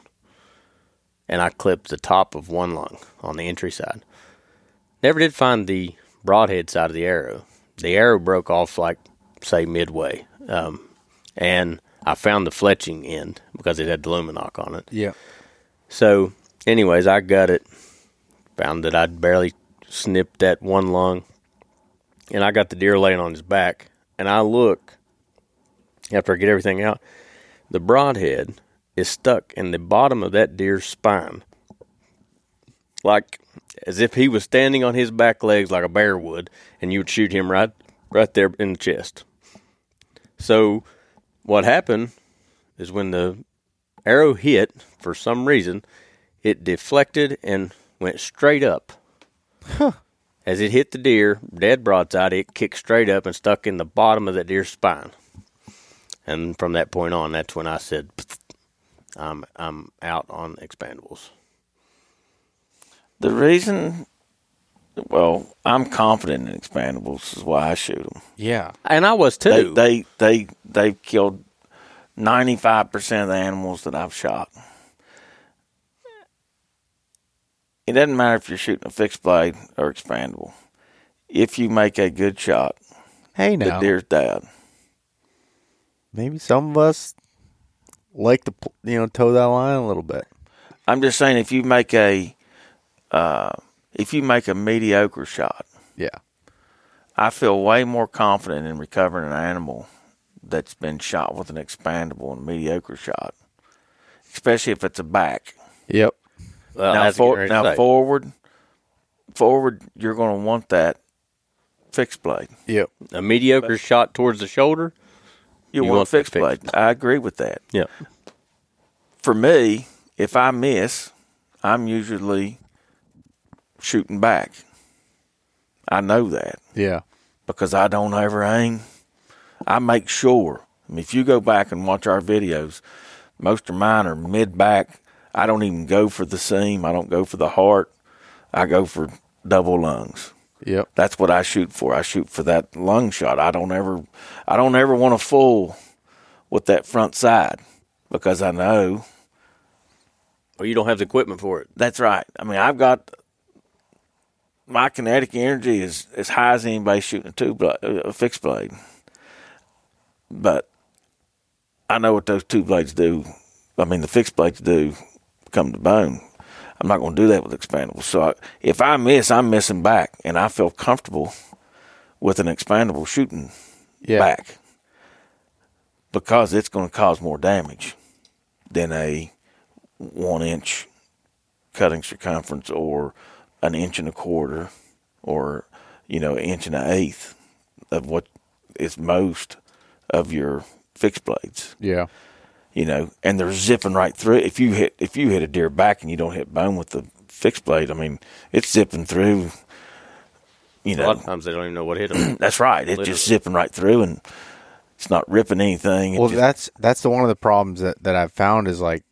And I clipped the top of one lung on the entry side. Never did find the broadhead side of the arrow. The arrow broke off like say midway, um, and I found the fletching end because it had the Lumenok on it. Yeah. So, anyways, I got it. Found that I'd barely snipped that one lung, and I got the deer laying on his back. And I look after I get everything out. The broadhead is stuck in the bottom of that deer's spine, like as if he was standing on his back legs like a bear would, and you would shoot him right, right there in the chest. So, what happened is when the arrow hit for some reason, it deflected and went straight up. Huh. As it hit the deer, dead broadside, it kicked straight up and stuck in the bottom of that deer's spine. And from that point on, that's when I said, "I'm I'm out on expandables." The reason, well, I'm confident in expandables is why I shoot them. Yeah. And I was They too. they they they've killed ninety five percent of the animals that I've shot. It doesn't matter if you're shooting a fixed blade or expandable. If you make a good shot, Hey, now, the deer's dead. maybe some of us like to you know toe that line a little bit. I'm just saying if you make a uh, if you make a mediocre shot, Yeah. I feel way more confident in recovering an animal that's been shot with an expandable and mediocre shot, especially if it's a back. Yep. Well, now, for, getting ready to now forward, forward, you're going to want that fixed blade. Yep. a mediocre shot towards the shoulder. You, You want, want the fixed fixed blade. I agree with that. Yeah. For me, if I miss, I'm usually shooting back. I know that. Yeah. because I don't ever aim. I make sure. I mean, if you go back and watch our videos, most of mine are mid back. I don't even go for the seam. I don't go for the heart. I go for double lungs. Yep. That's what I shoot for. I shoot for that lung shot. I don't ever, I don't ever want to fool with that front side because I know Or you don't have the equipment for it. that's right. I mean, I've got my kinetic energy is as high as anybody shooting a two blade, a fixed blade. But I know what those two blades do. I mean, the fixed blades do come to bone. I'm not going to do that with expandables. So I, if I miss, I'm missing back, and I feel comfortable with an expandable shooting Yeah. back because it's going to cause more damage than a one inch cutting circumference or an inch and a quarter or you know an inch and an eighth of what is most of your fixed blades Yeah. You know and they're zipping right through. If you hit if you hit a deer back and you don't hit bone with the fixed blade i mean it's zipping through you know, A lot of times they don't even know what hit them. that's right. It's just zipping right through and it's not ripping anything. It Well, just- that's that's the one of the problems that, that I've found is like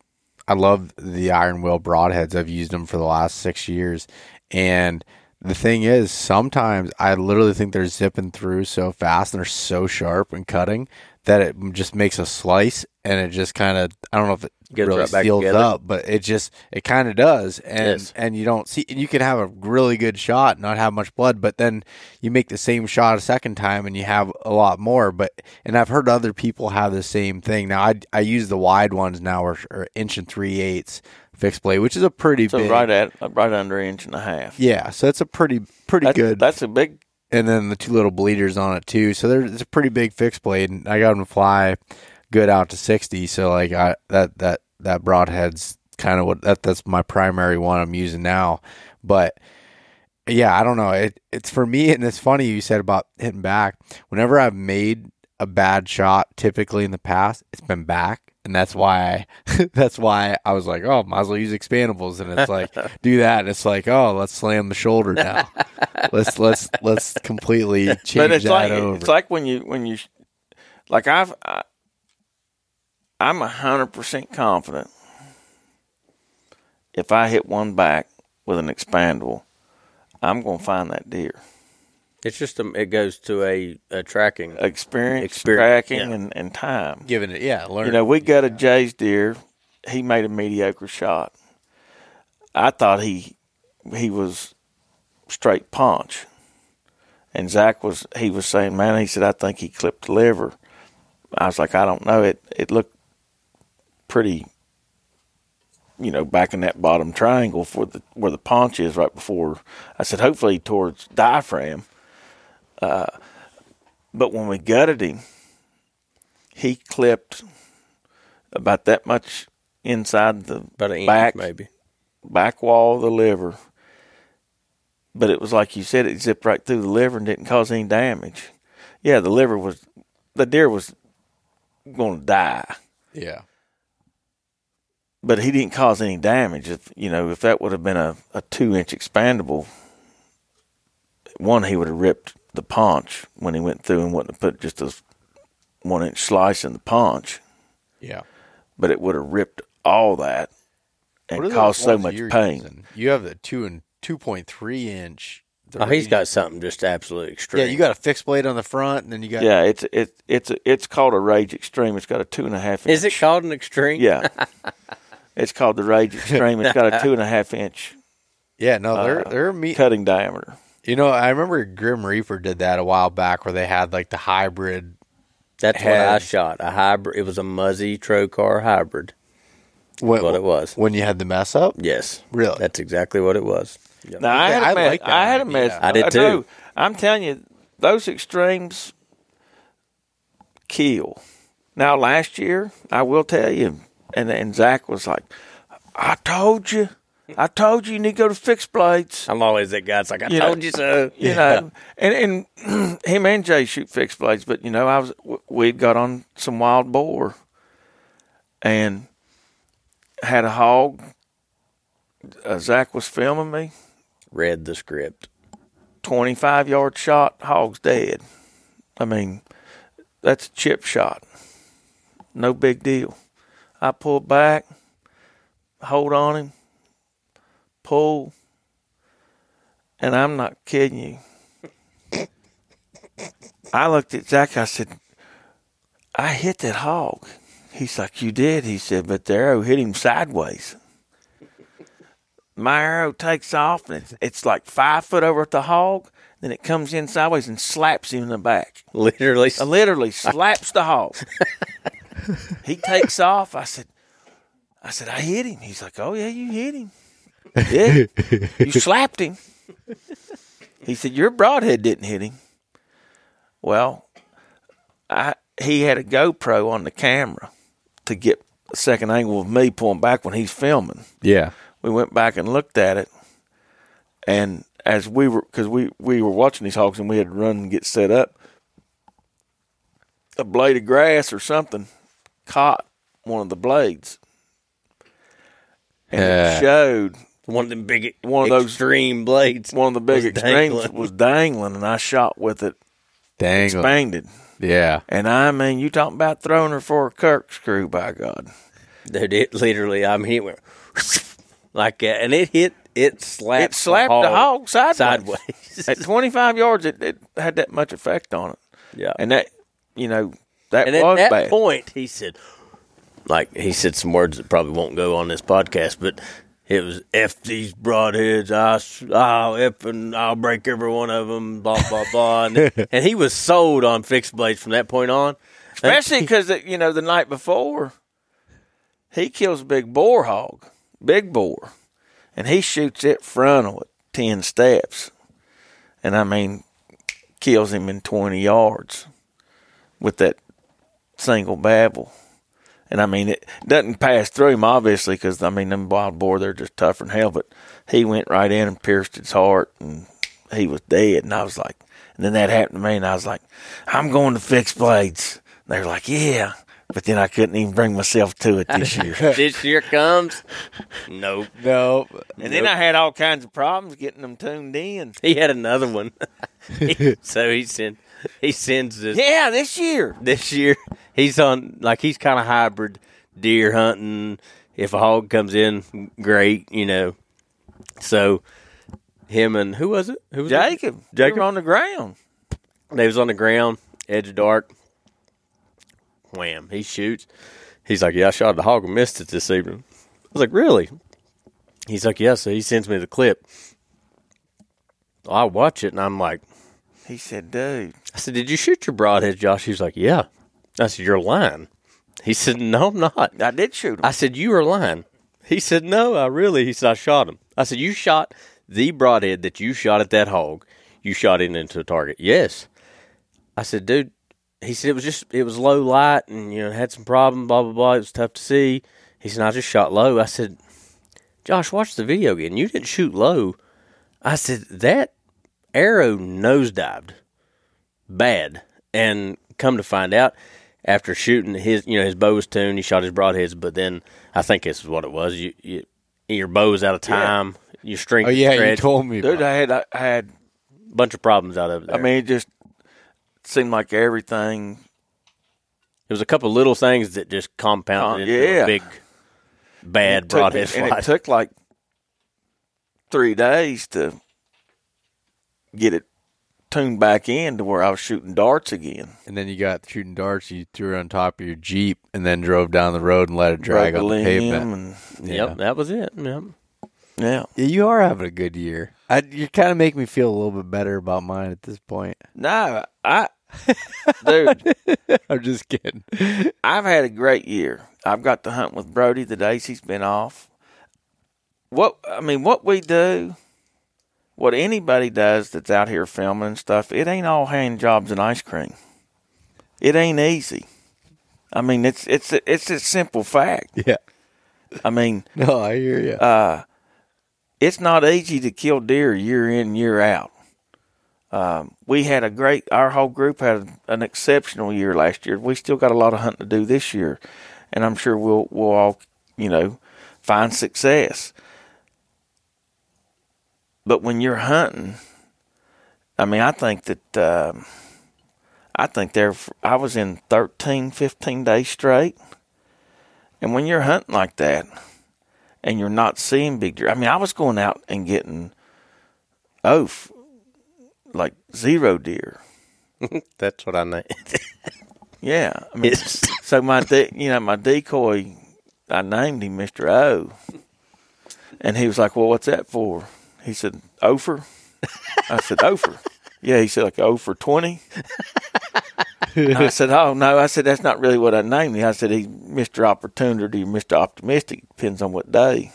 I love the Iron Will broadheads. I've used them for the last six years, and the thing is, sometimes I literally think they're zipping through so fast and they're so sharp and cutting that it just makes a slice, and it just kind of I don't know if it Gets really right back seals together. up, but it just it kind of does, and Yes. and you don't see you can have a really good shot, not have much blood, but then you make the same shot a second time and you have a lot more. But and I've heard other people have the same thing. Now I I use the wide ones now, or, or inch and three eighths fixed blade, which is a pretty So big. right at right under inch and a half. yeah, so it's a pretty pretty That's, good That's a big. and then the two little bleeders on it too. So there's it's a pretty big fixed blade, and I got them to fly good out to sixty. So like I that that that broadhead's kind of what that that's my primary one I'm using now. But yeah, I don't know. It it's for me, and it's funny you said about hitting back. Whenever I've made a bad shot, typically in the past, it's been back. And that's why, that's why I was like, oh, might as well use expandables. And it's like, do that. And it's like, oh, let's slam the shoulder now. let's let's let's completely change But it's that like over. it's like when you when you like I've I, I'm a hundred percent confident if I hit one back with an expandable, I'm going to find that deer. It's just a, it goes to a, a tracking. Experience, Experience, tracking, yeah. and, and time. Giving it, yeah, learn. You know, we got a Jay's deer. He made a mediocre shot. I thought he he was straight punch, and Zack was he was saying, "Man," he said, "I think he clipped the liver." I was like, "I don't know." It it looked pretty, you know, back in that bottom triangle for the where the paunch is right before. I said, "Hopefully towards diaphragm." Uh, but when we gutted him, he clipped about that much inside the back inch, maybe. back wall of the liver. But it was like you said, it zipped right through the liver and didn't cause any damage. Yeah, the liver was, the deer was going to die, yeah, but he didn't cause any damage. If you know, if that would have been a, a two inch expandable, one he would have ripped the paunch when he went through and wouldn't have put just a one inch slice in the paunch. yeah. but it would have ripped all that What are and those caused so much you're pain. using? You have the two and two point three inch. Oh, he's got something just absolutely extreme. Yeah, you got a fixed blade on the front, and then you got Yeah, it's it, it's it's called a Rage Extreme. It's got a two and a half. Inch. Is it called an extreme? Yeah, it's called the Rage Extreme. It's got a two and a half inch yeah. No, they're uh, they're me. cutting diameter. You know, I remember Grim Reaper did that a while back, where they had like the hybrid. That's what I shot. A hybrid. It was a Muzzy Trocar hybrid. What, What it was. when you had the mess up? Yes. Really? That's exactly what it was. Yep. Now I had I a mess. like I had a idea. mess. I did too. know. I'm telling you, those extremes kill. Now last year, I will tell you, and and Zack was like, "I told you." I told you you need to go to fixed blades. I'm always that guy. It's like I You know- told you so. you know, and and him and Jay shoot fixed blades, but you know, I was we'd got on some wild boar, and had a hog. Uh, Zack was filming me, Read the script. twenty five yard shot, hog's dead. I mean, that's a chip shot, no big deal. I pull back, hold on him, pull, and I'm not kidding you. I looked at Zack. I said, I hit that hog. He's like, You did? He said, But the arrow hit him sideways. My arrow takes off, and it's, it's like five foot over at the hog. Then it comes in sideways and slaps him in the back. Literally. I literally slaps the hog. he takes off. I said, I said, I hit him. He's like, Oh yeah, you hit him. Yeah, you slapped him. He said, Your broadhead didn't hit him. Well, I he had a GoPro on the camera to get a second angle of me pulling back when he's filming. Yeah. We went back and looked at it, and as we were, because we we were watching these hogs and we had to run and get set up, a blade of grass or something caught one of the blades, and Yeah. it showed One of them big One of those- extreme blades. one of the big Was extremes dangling. was dangling, and I shot with it Dang. expanded. Yeah. And I mean, you talking about throwing her for a corkscrew, by God. Dude, it literally, I mean, it went like that. And it hit, it slapped, It slapped the hog sideways. sideways. At 25 yards, it, it had that much effect on it. yeah. And that, you know, that And at that bad. point, he said, like he said some words that probably won't go on this podcast, but it was "f these broadheads." I, s- I'll f and I'll break every one of them. Blah blah blah. and, and he was sold on fixed blades from that point on. Especially because you know the night before, he kills a big boar hog, big boar, and he shoots it frontal at ten steps, and I mean, kills him in twenty yards with that single bevel. And I mean, it doesn't pass through him obviously because I mean, them wild boar they're just tougher than hell. But he went right in and pierced his heart, and he was dead. And I was like, and then that happened to me, and I was like, I'm going to fix blades. They were like, yeah. But then I couldn't even bring myself to it this year. this year comes. Nope. No. and then I had all kinds of problems getting them tuned in. He had another one. so he sent he sends this Yeah, this year. this year. He's on like he's kind of hybrid deer hunting. If a hog comes in, great, you know. So him and who was it? Who was it? Jacob. Jacob? Jacob on the ground. They was on the ground, edge of dark. Wham! He shoots. He's like, "Yeah, I shot the hog and missed it this evening." I was like, "Really?" He's like, "Yeah." So he sends me the clip. I watch it and I'm like, He said, dude. I said, "Did you shoot your broadhead, Josh?" He's like, "Yeah." I said, "You're lying." He said, "No, I'm not." I did shoot him. I said, "You are lying." He said, "No, I really." He said, "I shot him." I said, "You shot the broadhead that you shot at that hog. You shot it into a target." Yes. I said, "Dude." He said it was just it was low light and you know had some problem. Blah blah blah. It was tough to see. He said, "I just shot low." I said, "Josh, watch the video again. You didn't shoot low." I said that arrow nosedived bad. And come to find out, after shooting his, you know, his bow was tuned, he shot his broadheads. But then I think this is what it was. You, you your bow was out of time. Your string. Oh yeah, you told me. Dude, about I had, I had, a bunch of problems out of it. I mean, it just seemed like everything. it was a couple little things that just compounded Uh, into a big bad took- broadhead and flight. it took like three days to get it tuned back in to where I was shooting darts again. And then you got shooting darts. You threw it on top of your jeep, and then drove down the road and let it drag Broke on the pavement. and- Yep, that was it. Yep. yeah. Yeah, you are having a good year. I, you kind of make me feel a little bit better about mine at this point. No, I, dude, I'm just kidding. I've had a great year. I've got to hunt with Brody the days he's been off. What I mean, what we do, what anybody does that's out here filming and stuff, it ain't all hand jobs and ice cream. It ain't easy. I mean, it's it's it's a simple fact. Yeah. I mean, No, I hear you. uh, it's not easy to kill deer year in year out. Um, we had a great. Our whole group had an exceptional year last year. We still got a lot of hunting to do this year, and I'm sure we'll we'll all you know find success. But when you're hunting, I mean, I think that um, I think there. I was in 13, 15 days straight, and when you're hunting like that, and you're not seeing big deer. I mean, I was going out and getting oaf like zero deer. That's what I know. Yeah, I mean, so my de- you know my decoy, I named him Mister O, and he was like, "Well, what's that for?" He said, "Ofer." I said, "Ofer." Yeah, he said like O for twenty. I said, "Oh no," I said, "That's not really what I named him." I said, "He's Mister Opportunity, Mister Optimistic. Depends on what day."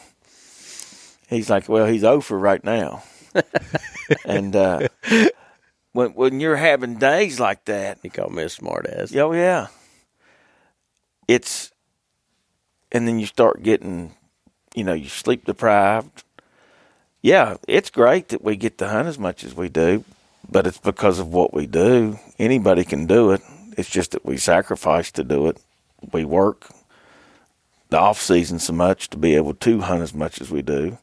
He's like, "Well, he's Ofer right now," and uh, when when you're having days like that, he called me a smart ass. Oh yeah. It's and then you start getting you know, you sleep deprived. Yeah, it's great that we get to hunt as much as we do, but it's because of what we do. Anybody can do it. It's just that we sacrifice to do it. We work the off season so much to be able to hunt as much as we do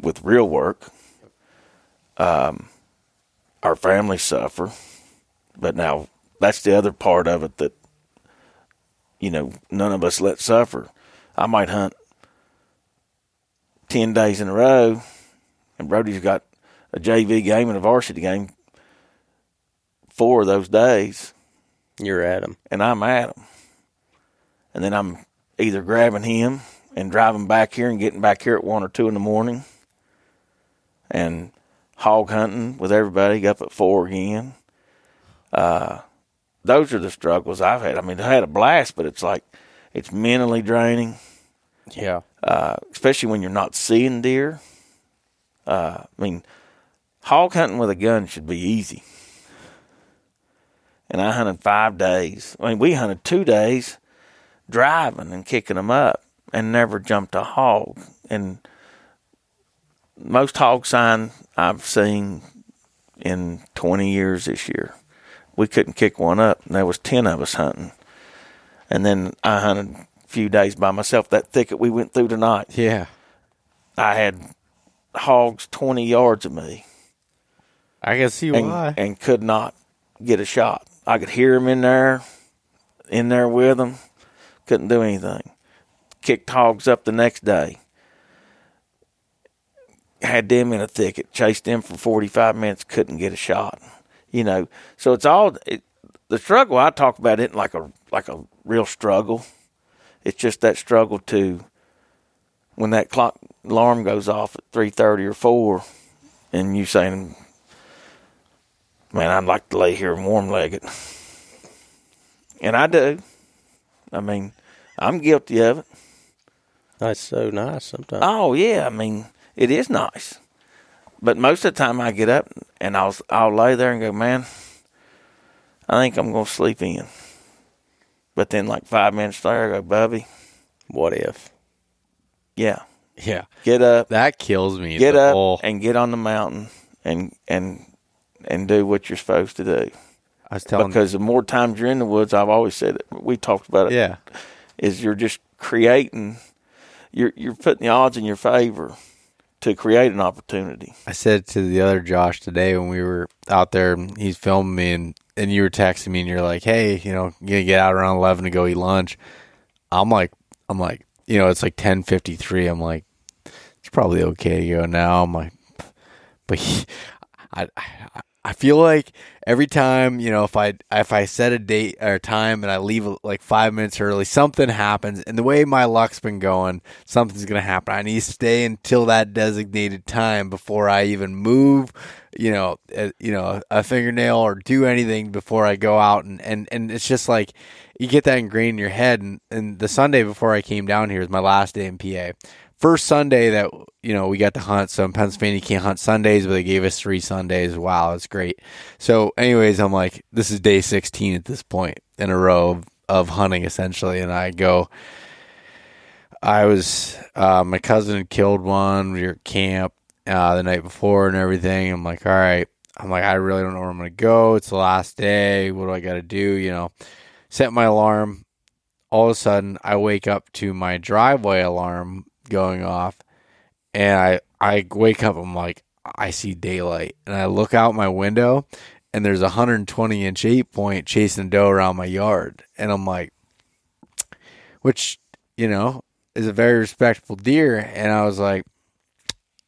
with real work. Um, our families suffer, but now that's the other part of it that you know none of us let suffer. I might hunt ten days in a row, and Brody's got a JV game and a varsity game four of those days, You're at him. and I'm at him. And then I'm either grabbing him and driving back here and getting back here at one or two in the morning, and hog hunting with everybody up at four again. Uh, those are the struggles I've had. I mean, I had a blast, but it's like it's mentally draining, Yeah. Uh, especially when you're not seeing deer. Uh, I mean, hog hunting with a gun should be easy. And I hunted five days. I mean, we hunted two days driving and kicking them up and never jumped a hog. And most hog sign I've seen in 20 years this year. We couldn't kick one up, and there was 10 of us hunting. And then I hunted few days by myself. That thicket we went through tonight, Yeah. I had hogs 20 yards of me I can see and, why. and could not get a shot. I could hear them in there, in there with them. Couldn't do anything. Kicked hogs up the next day. Had them in a thicket. Chased them for 45 minutes. Couldn't get a shot. You know, so it's all it, the struggle I talk about isn't like a like a real struggle. It's just that struggle to when that clock alarm goes off at three thirty or four, and you saying, "Man, I'd like to lay here and warm legged," and I do. I mean, I'm guilty of it. That's so nice sometimes. Oh yeah, I mean, it is nice. But most of the time I get up and I'll I'll lay there and go, man, I think I'm gonna sleep in. But then like five minutes later I go, Bubby, What if? yeah, yeah. get up, That kills me. get up whole- and get on the mountain and and and do what you're supposed to do. I was telling Because the more times you're in the woods, I've always said it. We talked about it. Yeah. is you're just creating. You're you're putting the odds in your favor to create an opportunity. I said to the other Josh today when we were out there, he's filming me, and, and you were texting me, and you're like, "Hey, you know, you gonna get out around eleven to go eat lunch." I'm like, I'm like, you know, it's like ten fifty three. I'm like, it's probably okay to go now. I'm like, but he, I, I, I feel like every time, you know, if I if I set a date or time and I leave like five minutes early, something happens. And the way my luck's been going, something's gonna happen. I need to stay until that designated time before I even move, you know, uh, you know, a fingernail or do anything before I go out. And and and it's just like you get that ingrained in your head. And and the Sunday before I came down here is my last day in PA first Sunday that you know we got to hunt. So in Pennsylvania, can't hunt Sundays, but they gave us three Sundays. Wow, it's great. So, anyways, I'm like, this is day 16 at this point in a row of, of hunting essentially, and I go. I was uh, my cousin had killed one. We were at camp uh, the night before and everything. I'm like, all right. I'm like, I really don't know where I'm gonna go. It's the last day. What do I got to do? You know, set my alarm. All of a sudden, I wake up to my driveway alarm going off and I I wake up I'm like I see daylight and I look out my window and there's a 120 inch eight point chasing doe around my yard and I'm like which you know is a very respectable deer and I was like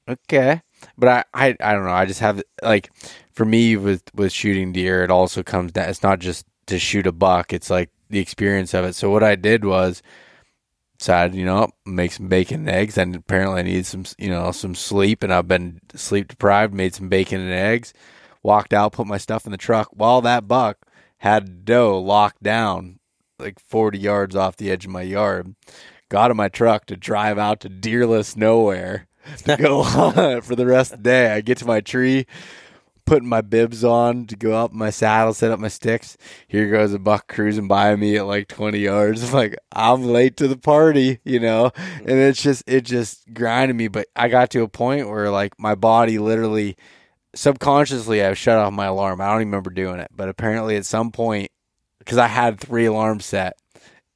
okay. But I I, I don't know I just have like for me with with shooting deer it also comes down it's not just to shoot a buck it's like the experience of it. So what I did was decided, you know, make some bacon and eggs. And apparently I needed some, you know, some sleep and I've been sleep deprived, made some bacon and eggs, walked out, put my stuff in the truck while that buck had doe locked down like 40 yards off the edge of my yard. Got in my truck to drive out to deerless nowhere to go hunt for the rest of the day. I get to my tree, putting my bibs on to go up my saddle, set up my sticks. Here goes a buck cruising by me at like 20 yards. I'm like, I'm late to the party, you know? And it's just, it just grinded me. But I got to a point where like my body literally, subconsciously, I shut off my alarm. I don't even remember doing it. But apparently at some point, because I had three alarms set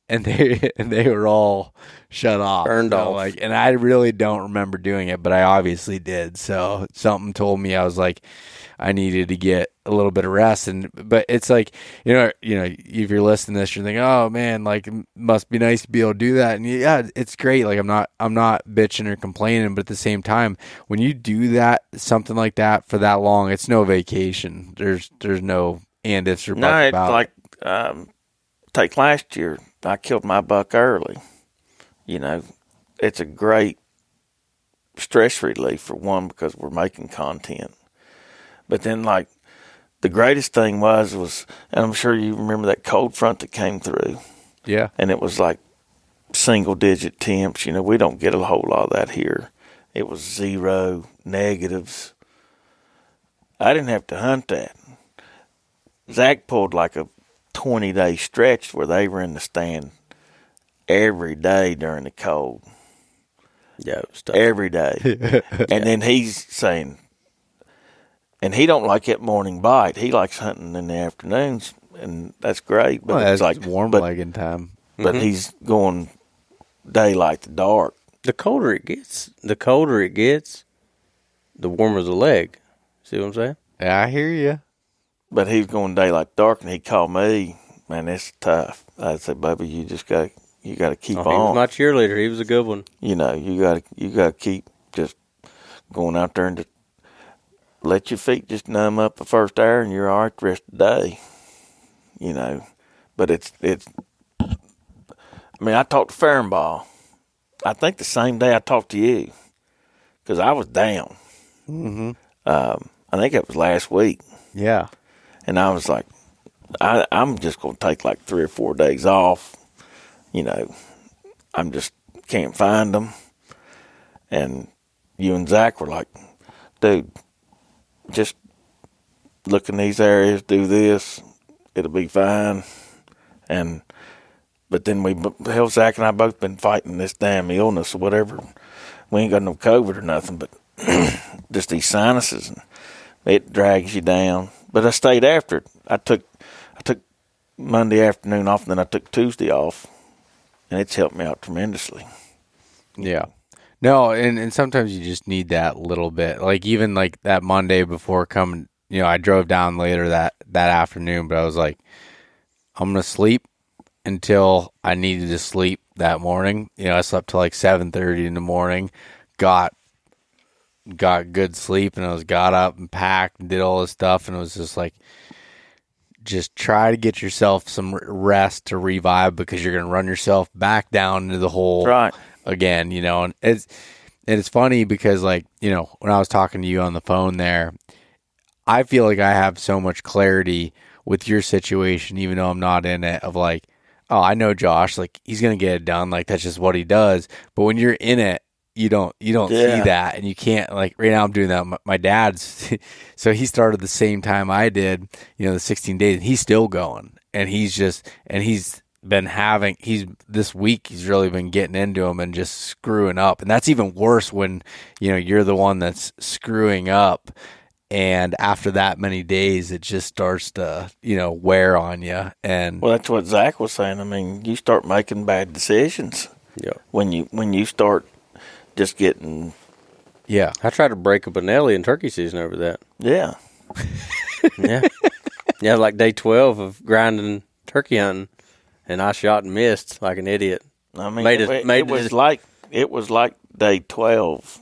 and they, and they were all shut off. Turned So, off. Like, and I really don't remember doing it, but I obviously did. So something told me I was like, I needed to get a little bit of rest. And but it's like you know, you know, if you're listening to this, you're thinking, oh man, like it must be nice to be able to do that. And yeah, it's great. Like I'm not, I'm not bitching or complaining, but at the same time, when you do that, something like that for that long, it's no vacation. There's, there's no and ifs or No, it's about. like um, take last year. I killed my buck early, you know, it's a great stress relief for one because we're making content. But then, like, the greatest thing was was, and I'm sure you remember that cold front that came through, Yeah. and it was like single digit temps. You know, we don't get a whole lot of that here. It was zero negatives. I didn't have to hunt that. Zack pulled like a 20 day stretch where they were in the stand every day during the cold Yeah, it was tough. every day. and then he's saying, and he don't like that morning bite. He likes hunting in the afternoons, and that's great. But Well, it's like warm but, legging time. but mm-hmm. he's going daylight to dark. the colder it gets, the colder it gets, the warmer the leg. See what I'm saying? Yeah, I hear you. But he's going daylight to dark, and he called me. Man, it's tough. I said, "Baby, you just got you got to keep Oh, he was on. my cheerleader. He was a good one. you know, you got to you got to keep just going out there and just let your feet just numb up the first hour, and you're all right the rest of the day. You know, but it's it's. I mean, I talked to Farrenball. I think the same day I talked to you, because I was down. Mm-hmm. Um, I think it was last week, Yeah. and I was like, I, I'm just going to take like three or four days off. You know, I'm just can't find them. And you and Zack were like, dude, just look in these areas, do this, it'll be fine. And but then we, hell, Zack and I both been fighting this damn illness or whatever. We ain't got no COVID or nothing, but just these sinuses and it drags you down. But I stayed after it. I took I took Monday afternoon off, and then I took Tuesday off, and it's helped me out tremendously. Yeah. No, and, and sometimes you just need that little bit. Like even like that Monday before coming, you know, I drove down later that that afternoon, but I was like, I'm gonna sleep until I needed to sleep that morning. You know, I slept till like seven thirty in the morning, got got good sleep, and I was got up and packed and did all this stuff, and it was just like, just try to get yourself some rest to revive because you're gonna run yourself back down into the hole Right. Again, you know, and it's and it's funny because like, you know, when I was talking to you on the phone there, I feel like I have so much clarity with your situation, even though I'm not in it, of like, oh, I know Josh, like he's gonna get it done, like that's just what he does. But when you're in it, you don't you don't Yeah. see that, and you can't like right now. I'm doing that. My, my dad's, so he started the same time I did, you know, the 16 days, and he's still going, and he's just and he's been having he's this week he's really been getting into them and just screwing up and that's even worse when you know you're the one that's screwing up and after that many days it just starts to you know wear on you and Well, that's what Zack was saying. I mean, you start making bad decisions Yeah. when you when you start just getting yeah I tried to break up a Nelly in turkey season over that. yeah. Yeah. yeah, like day 12 of grinding turkey hunting, and I shot and missed like an idiot. I mean, Made it, it- it, was like it was like day twelve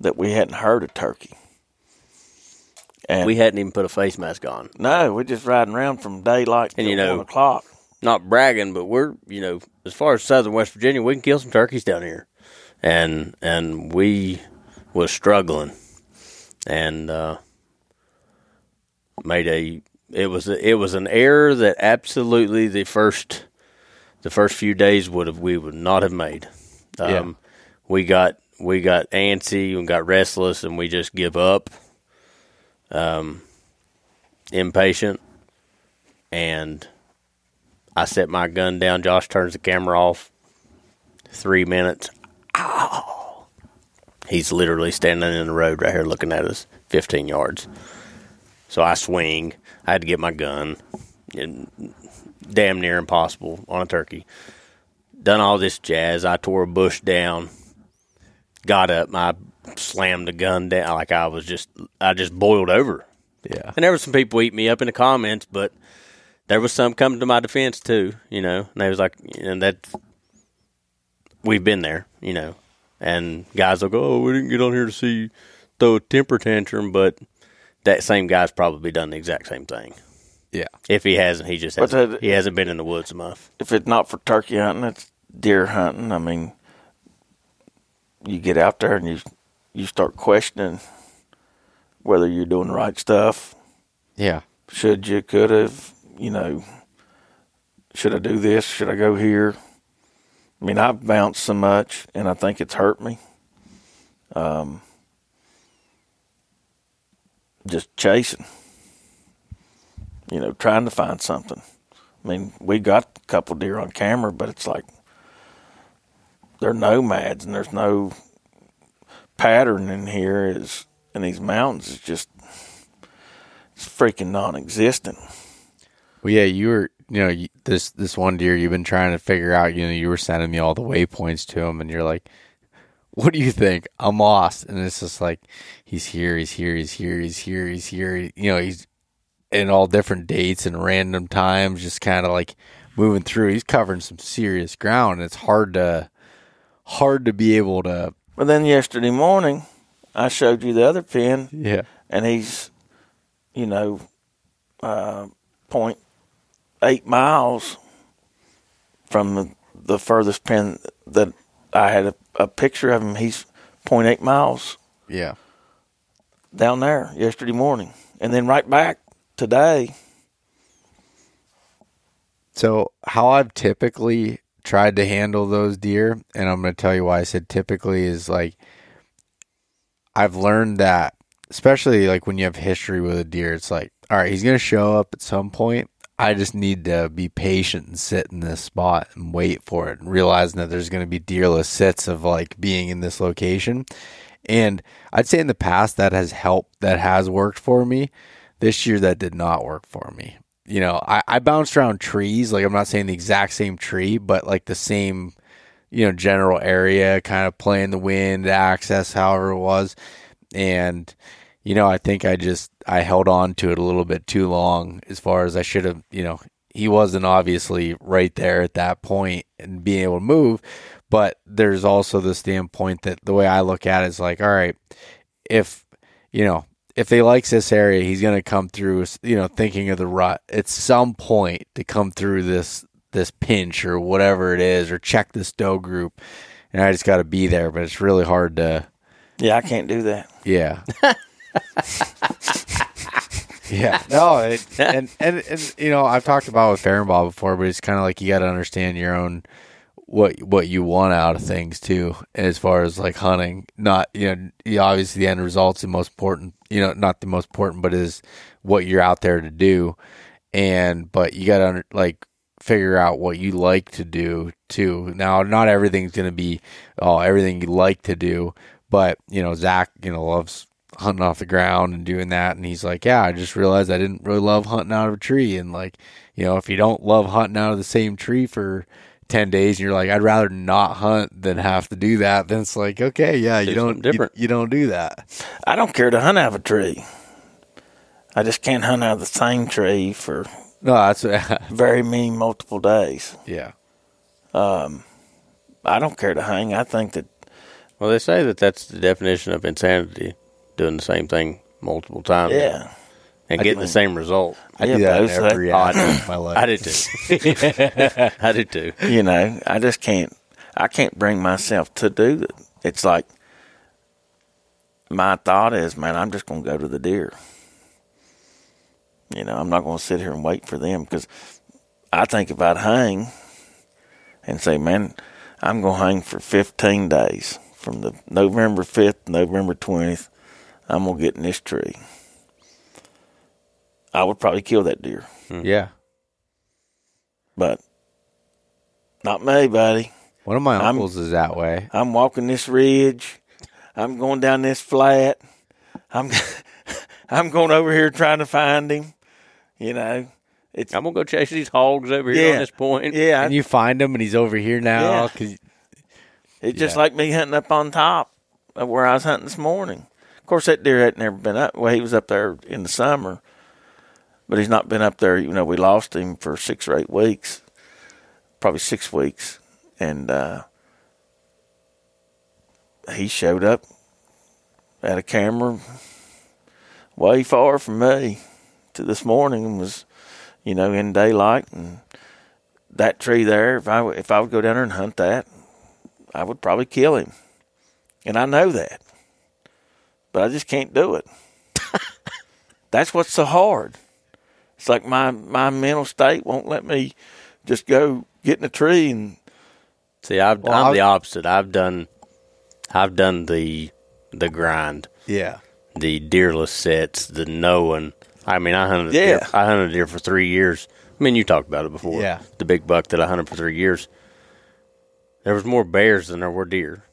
that we hadn't heard of turkey. And We hadn't even put a face mask on. no, we're just riding around from daylight And to you know- one o'clock. Not bragging, but we're, you know, as far as southern West Virginia, we can kill some turkeys down here. And and we was struggling and uh made a it was a, it was an error that absolutely the first the first few days would have we would not have made. Um, Yeah. We got we got antsy and got restless, and we just give up. Um, impatient, and I set my gun down. Josh turns the camera off. Three minutes. Ow! He's literally standing in the road right here, looking at us, fifteen yards. So I swing. I had to get my gun. And damn near impossible on a turkey. Done all this jazz. I tore a bush down. Got up. I slammed the gun down like I was just. I just boiled over. yeah And there were some people eat me up in the comments, but there was some coming to my defense too. You know, and they was like, and that we've been there. You know, and guys will go, "Oh, we didn't get on here to see you throw a temper tantrum," but that same guy's probably done the exact same thing. Yeah If he hasn't, he just But hasn't, that- he hasn't been in the woods enough. If it's not for turkey hunting, it's deer hunting. I mean, you get out there and you you start questioning whether you're doing the right stuff. Yeah. Should you, could have, you know, should I do this? Should I go here? I mean, I've bounced so much and I think it's hurt me. Um, just chasing, you know, trying to find something. I mean, we got a couple deer on camera, but it's like they're nomads and there's no pattern in here is in these mountains is just it's freaking non-existent. Well, yeah, you were, you know, this this one deer you've been trying to figure out. You know, you were sending me all the waypoints to him, and you're like, "What do you think? I'm lost." And it's just like, he's here, he's here, he's here, he's here, he's here. You know, he's in all different dates and random times, just kind of like moving through. He's covering some serious ground. And it's hard to hard to be able to, But then yesterday morning, I showed you the other pin, yeah, and he's, you know, uh, point eight miles from the, the furthest pin that I had a, a picture of him. He's point eight miles yeah. down there yesterday morning, and then right back today. So, how I've typically tried to handle those deer, and I'm going to tell you why I said typically is like I've learned that, especially like when you have history with a deer, it's like, all right, he's going to show up at some point. I just need to be patient and sit in this spot and wait for it, realizing that there's going to be deerless sits of like being in this location. And I'd say in the past that has helped, that has worked for me. This year, that did not work for me you know, I, I bounced around trees. Like I'm not saying the exact same tree, but like the same, you know, general area, kind of playing the wind, access, however it was. And, you know, I think I just I held on to it a little bit too long as far as I should have, you know, he wasn't obviously right there at that point and being able to move. But there's also the standpoint that the way I look at it is like, all right, if you know, if they likes this area, he's going to come through. You know, thinking of the rut at some point to come through this this pinch or whatever it is, or check this doe group, and I just got to be there. But it's really hard to, Yeah, I can't do that. yeah, yeah. No, it, and, and and you know, I've talked about it with Ball before, but it's kind of like you got to understand your own what what you want out of things too as far as like hunting. Not you know obviously the end result's the most important you know not the most important but is what you're out there to do. And but you got to like figure out what you like to do too. Now not everything's to be oh everything you like to do but you know Zack you know loves hunting off the ground and doing that. And he's like yeah i just realized i didn't really love hunting out of a tree. And like you know if you don't love hunting out of the same tree for 10 days and you're like i'd rather not hunt than have to do that then it's like okay yeah you Do don't different. You, you don't do that I don't care to hunt out of a tree. I just can't hunt out of the same tree for no that's very many multiple days. yeah Um, I don't care to hang. I think that Well, they say that that's the definition of insanity, doing the same thing multiple times yeah. And getting the same result. i Yeah, do that in every like- aspect of my life I do too. I do too. You know, I just can't. I can't bring myself to do it. It's like my thought is, man, I'm just going to go to the deer. You know, I'm not going to sit here and wait for them because I think if I'd hang and say, man, I'm going to hang for 15 days from the November 5th November 20th, I'm going to get in this tree. I would probably kill that deer, hmm. yeah but not me, buddy. one of my I'm- uncles is that way I'm walking this ridge. I'm going down this flat. I'm I'm going over here trying to find him. You know, it's I'm gonna go chase these hogs over here Yeah. on this point. yeah. and you find him and he's over here now Yeah. 'cause- It's just Yeah. like me hunting up on top of where I was hunting this morning. Of course, that deer hadn't never been up. Well, he was up there in the summer, but he's not been up there. You know, we lost him for six or eight weeks, probably six weeks, and uh, he showed up at a camera way far from me to this morning and was, you know, in daylight and that tree there. If I if I would go down there and hunt that, I would probably kill him and I know that, but I just can't do it. That's what's so hard. It's like my my mental state won't let me just go get in a tree and See, I've, Well, I'm I'll- the opposite. I've done, I've done the the grind, Yeah. the deerless sets, the knowing. I mean, I hunted. Yeah. Deer, I hunted deer for three years. I mean, you talked about it before. Yeah. the big buck that I hunted for three years. There was more bears than there were deer.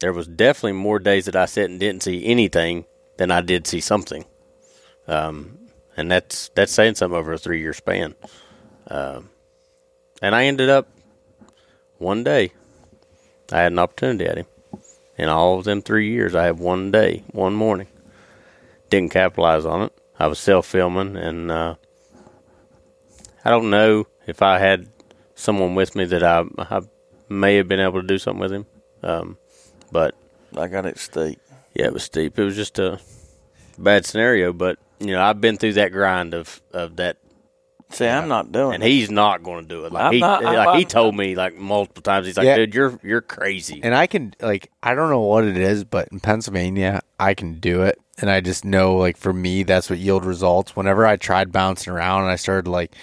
There was definitely more days that I sat and didn't see anything than I did see something. Um, and that's that's saying something over a three year span. Um, and I ended up one day. I had an opportunity at him. In all of them three years, I had one day, one morning. Didn't capitalize on it. I was self filming, and uh, I don't know if I had someone with me that I, I may have been able to do something with him. Um, but I got it steep. yeah, it was steep. It was just a bad scenario. But you know, I've been through that grind of of that See, I'm not doing and it. he's not going to do it. Like I'm he, not- I'm like he told me like multiple times. He's like, Yeah. dude, you're you're crazy. And I can like I don't know what it is, but in Pennsylvania I can do it. And I just know like for me that's what yield results. Whenever I tried bouncing around and I started like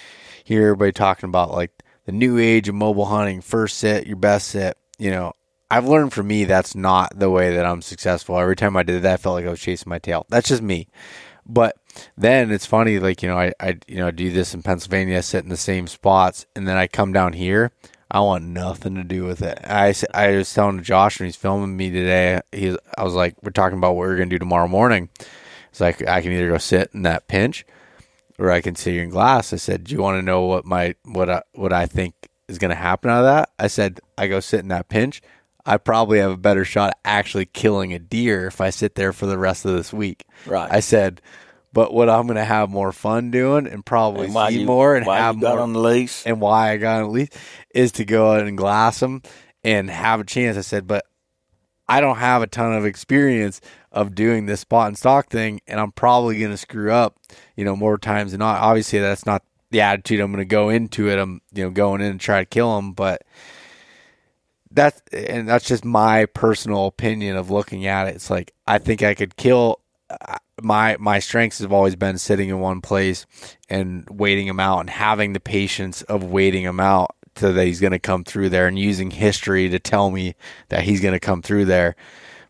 hear everybody talking about like the new age of mobile hunting, first sit, your best sit, you know, I've learned for me that's not the way that I'm successful. Every time I did that I felt like I was chasing my tail. That's just me. But then it's funny, like, you know, I, I you know, do this in Pennsylvania, sit in the same spots, and then I come down here. I want nothing to do with it. I, I was telling Josh when he's filming me today, he, I was like, we're talking about what we're going to do tomorrow morning. It's like, I can either go sit in that pinch or I can sit here in glass. I said, do you want to know what my, what I, what I think is going to happen out of that? I said, I go sit in that pinch. I probably have a better shot at actually killing a deer if I sit there for the rest of this week. Right. I said, but what I'm going to have more fun doing and probably And see you, more and why have more on the lease? and why I got on the lease is to go out and glass them and have a chance. I said, but I don't have a ton of experience of doing this spot and stalk thing, and I'm probably going to screw up, you know, more times than not. Obviously, that's not the attitude I'm going to go into it. I'm, you know, going in and try to kill them, but that's and that's just my personal opinion of looking at it. It's like I think I could kill. My my strengths have always been sitting in one place and waiting him out and having the patience of waiting him out so that he's going to come through there and using history to tell me that he's going to come through there.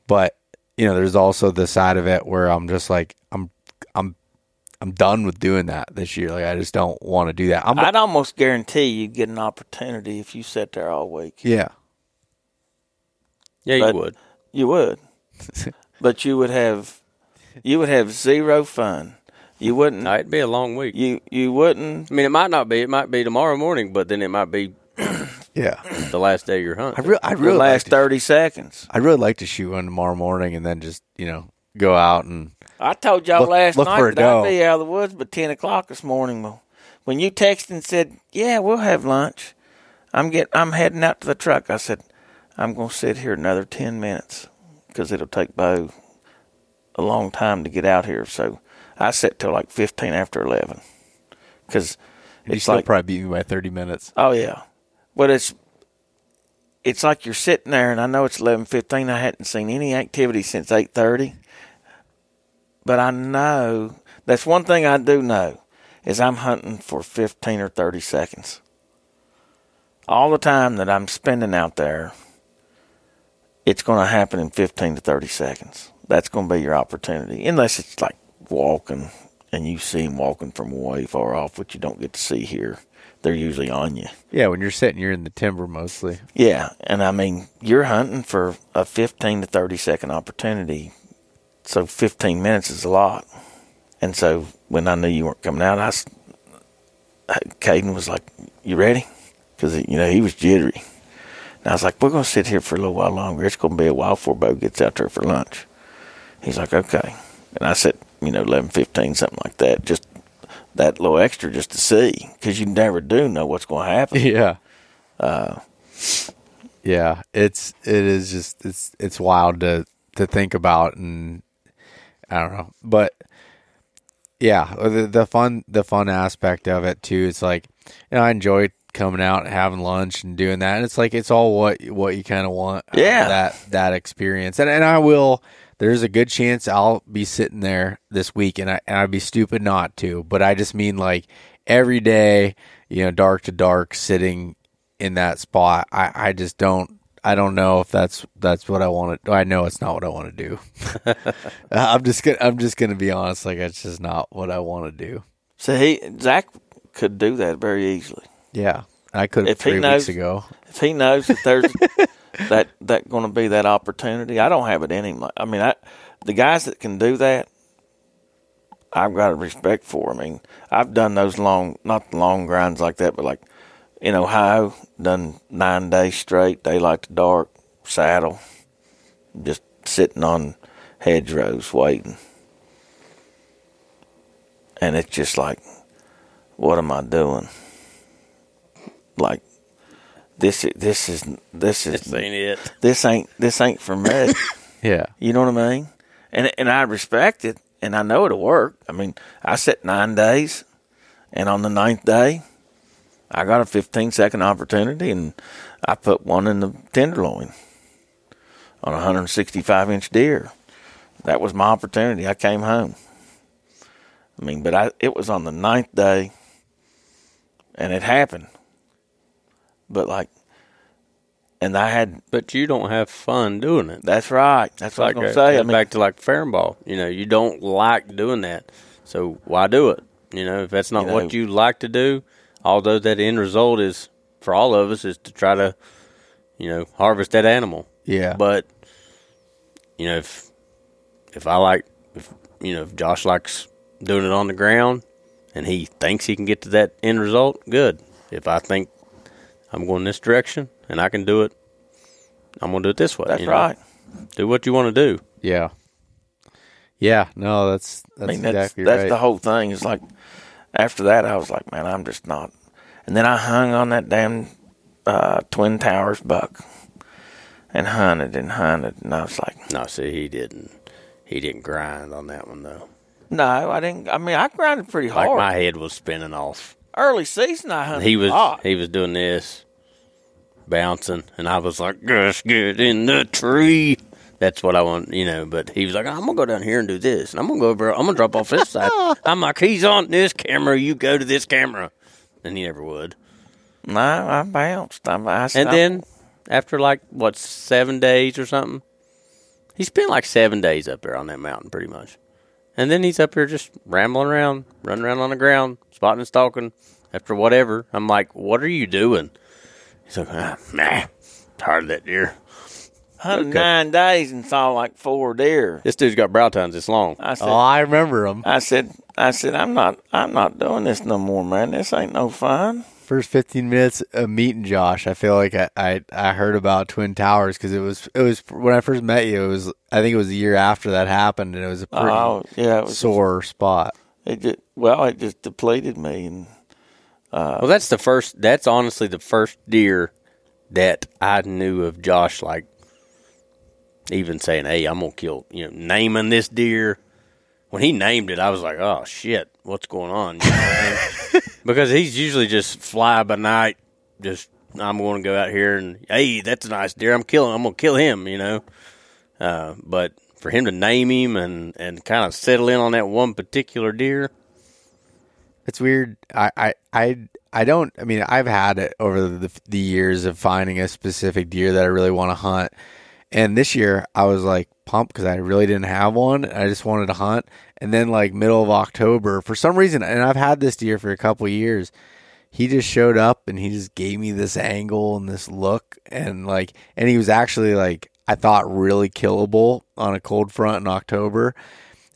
But you know, there's also the side of it where I'm just like I'm I'm I'm done with doing that this year. Like I just don't want to do that. I'm I'd almost guarantee you'd get an opportunity if you sat there all week. yeah. yeah, but- you would. You would, but you would have you would have zero fun. You wouldn't. No, it'd be a long week. You you wouldn't. I mean, it might not be. It might be tomorrow morning, but then it might be Yeah. the last day of your I hunt. I The really like last to- thirty seconds. I'd really like to shoot one tomorrow morning and then just, you know, go out and I told y'all Look- last look night for a that I'd be out of the woods by ten o'clock this morning. When you texted and said, "Yeah, we'll have lunch," I'm get I'm heading out to the truck. I said, "I'm going to sit here another ten minutes because it'll take Beau a long time to get out here." So I sat till like fifteen after eleven because it's still like probably beat me by 30 minutes. Oh yeah, but it's it's like you're sitting there, and I know it's eleven fifteen. I hadn't seen any activity since eight thirty, but I know that's one thing I do know is I'm hunting for fifteen or thirty seconds. All the time that I'm spending out there, it's going to happen in fifteen to thirty seconds. That's going to be your opportunity, unless it's like walking and you see them walking from way far off, which you don't get to see here. They're usually on you. Yeah, when you're sitting, you're in the timber mostly. Yeah, and I mean, you're hunting for a 15 to 30 second opportunity. So 15 minutes is a lot. And so when I knew you weren't coming out, I, Caden was like, "You ready?" Because you know he was jittery. And I was like, "We're gonna sit here for a little while longer. It's gonna be a while before Beau gets out there for lunch." He's like, "Okay." And I said, "You know, 11:15, something like that. Just that little extra, just to see, because you never do know what's going to happen." Yeah. Uh, yeah, it's it is just it's it's wild to to think about and I don't know. But yeah, the the fun the fun aspect of it too, it's like you know, I enjoy coming out and having lunch and doing that. And it's like it's all what what you kind of want. Yeah. that that experience. And and I will. There's a good chance I'll be sitting there this week, and I and I'd be stupid not to. But I just mean like every day, you know, dark to dark, sitting in that spot. I I just don't. I don't know if that's that's what I want to. I know it's not what I want to do. I'm just gonna. I'm just gonna be honest. Like it's just not what I want to do. So he Zack could do that very easily. Yeah, I could have If he three knows- weeks ago. If he knows that there's that that going to be that opportunity, I don't have it in him. I mean, I the guys that can do that, I've got a respect for. I mean, I've done those long, not long grinds like that, but like in Ohio, done nine days straight, daylight to dark, saddle, just sitting on hedgerows waiting, and it's just like, what am I doing? Like this, this is this is This ain't it. this ain't this ain't for me. Yeah, You know what I mean? And and I respect it, and I know it'll work. I mean, I set nine days, and on the ninth day, I got a 15 second opportunity, and I put one in the tenderloin on a 165 inch deer. That was my opportunity. I came home. I mean, but I it was on the ninth day, and it happened. But like, and I had. But you don't have fun doing it. That's right. That's what like I was uh, gonna say. I mean, back to like fair ball. You know, you don't like doing that, so why do it? You know, if that's not You know- what you like to do, although that end result is for all of us is to try to, you know, harvest that animal. yeah. But you know, if if I like, if you know, if Josh likes doing it on the ground, and he thinks he can get to that end result, good. If I think I'm going this direction and I can do it, I'm going to do it this way. that's you know? right. Do what you want to do. Yeah. Yeah, no, that's that's I mean, that's exactly that's right. the whole thing. It's like after that, I was like, man, I'm just not. And then I hung on that damn uh, Twin Towers buck and hunted and hunted, and I was like, No, see, he didn't. He didn't grind on that one though. no, I didn't. I mean, I grinded pretty Like hard. my head was spinning off. Early season, I hunted. He was he was doing this, bouncing, and I was like, "Just get in the tree." That's what I want, you know. But he was like, "I'm gonna go down here and do this, and I'm gonna go over. I'm gonna drop off this side." I'm like, "He's on this camera. You go to this camera," and he never would. no, I bounced. I, I, And then after like what seven days or something, he spent like seven days up there on that mountain, pretty much. And then he's up here just rambling around, running around on the ground, spotting and stalking. After whatever, I'm like, "What are you doing?" He's like, ah, "Nah, tired of that deer." hunted nine days and saw like four deer. This dude's got brow tines this long. I said, oh, I remember him. I said, I said, I'm not, I'm not doing this no more, man. This ain't no fun. First 15 minutes of meeting Josh, I feel like I I, I heard about Twin Towers because it was it was when I first met you. It was I think it was a year after that happened, and it was a pretty Oh, yeah, it was sore spot. It just, well, it just depleted me, and Well, that's the first. That's honestly the first deer that I knew of Josh. Like, even saying, "Hey, I'm gonna kill," you know, naming this deer. When he named it, I was like, "Oh shit, what's going on?" You know I mean? because he's usually just fly by night. Just I'm going to go out here and hey, that's a nice deer. I'm killing. I'm gonna kill him. You know. Uh, but for him to name him and and kind of settle in on that one particular deer, It's weird. I, I, I, I don't. I mean, I've had it over the the years of finding a specific deer that I really want to hunt. And this year, I was like pumped because I really didn't have one. I just wanted to hunt. And then, like middle of October, for some reason, and I've had this deer for a couple years. He just showed up and he just gave me this angle and this look and like, and he was actually like, I thought really killable on a cold front in October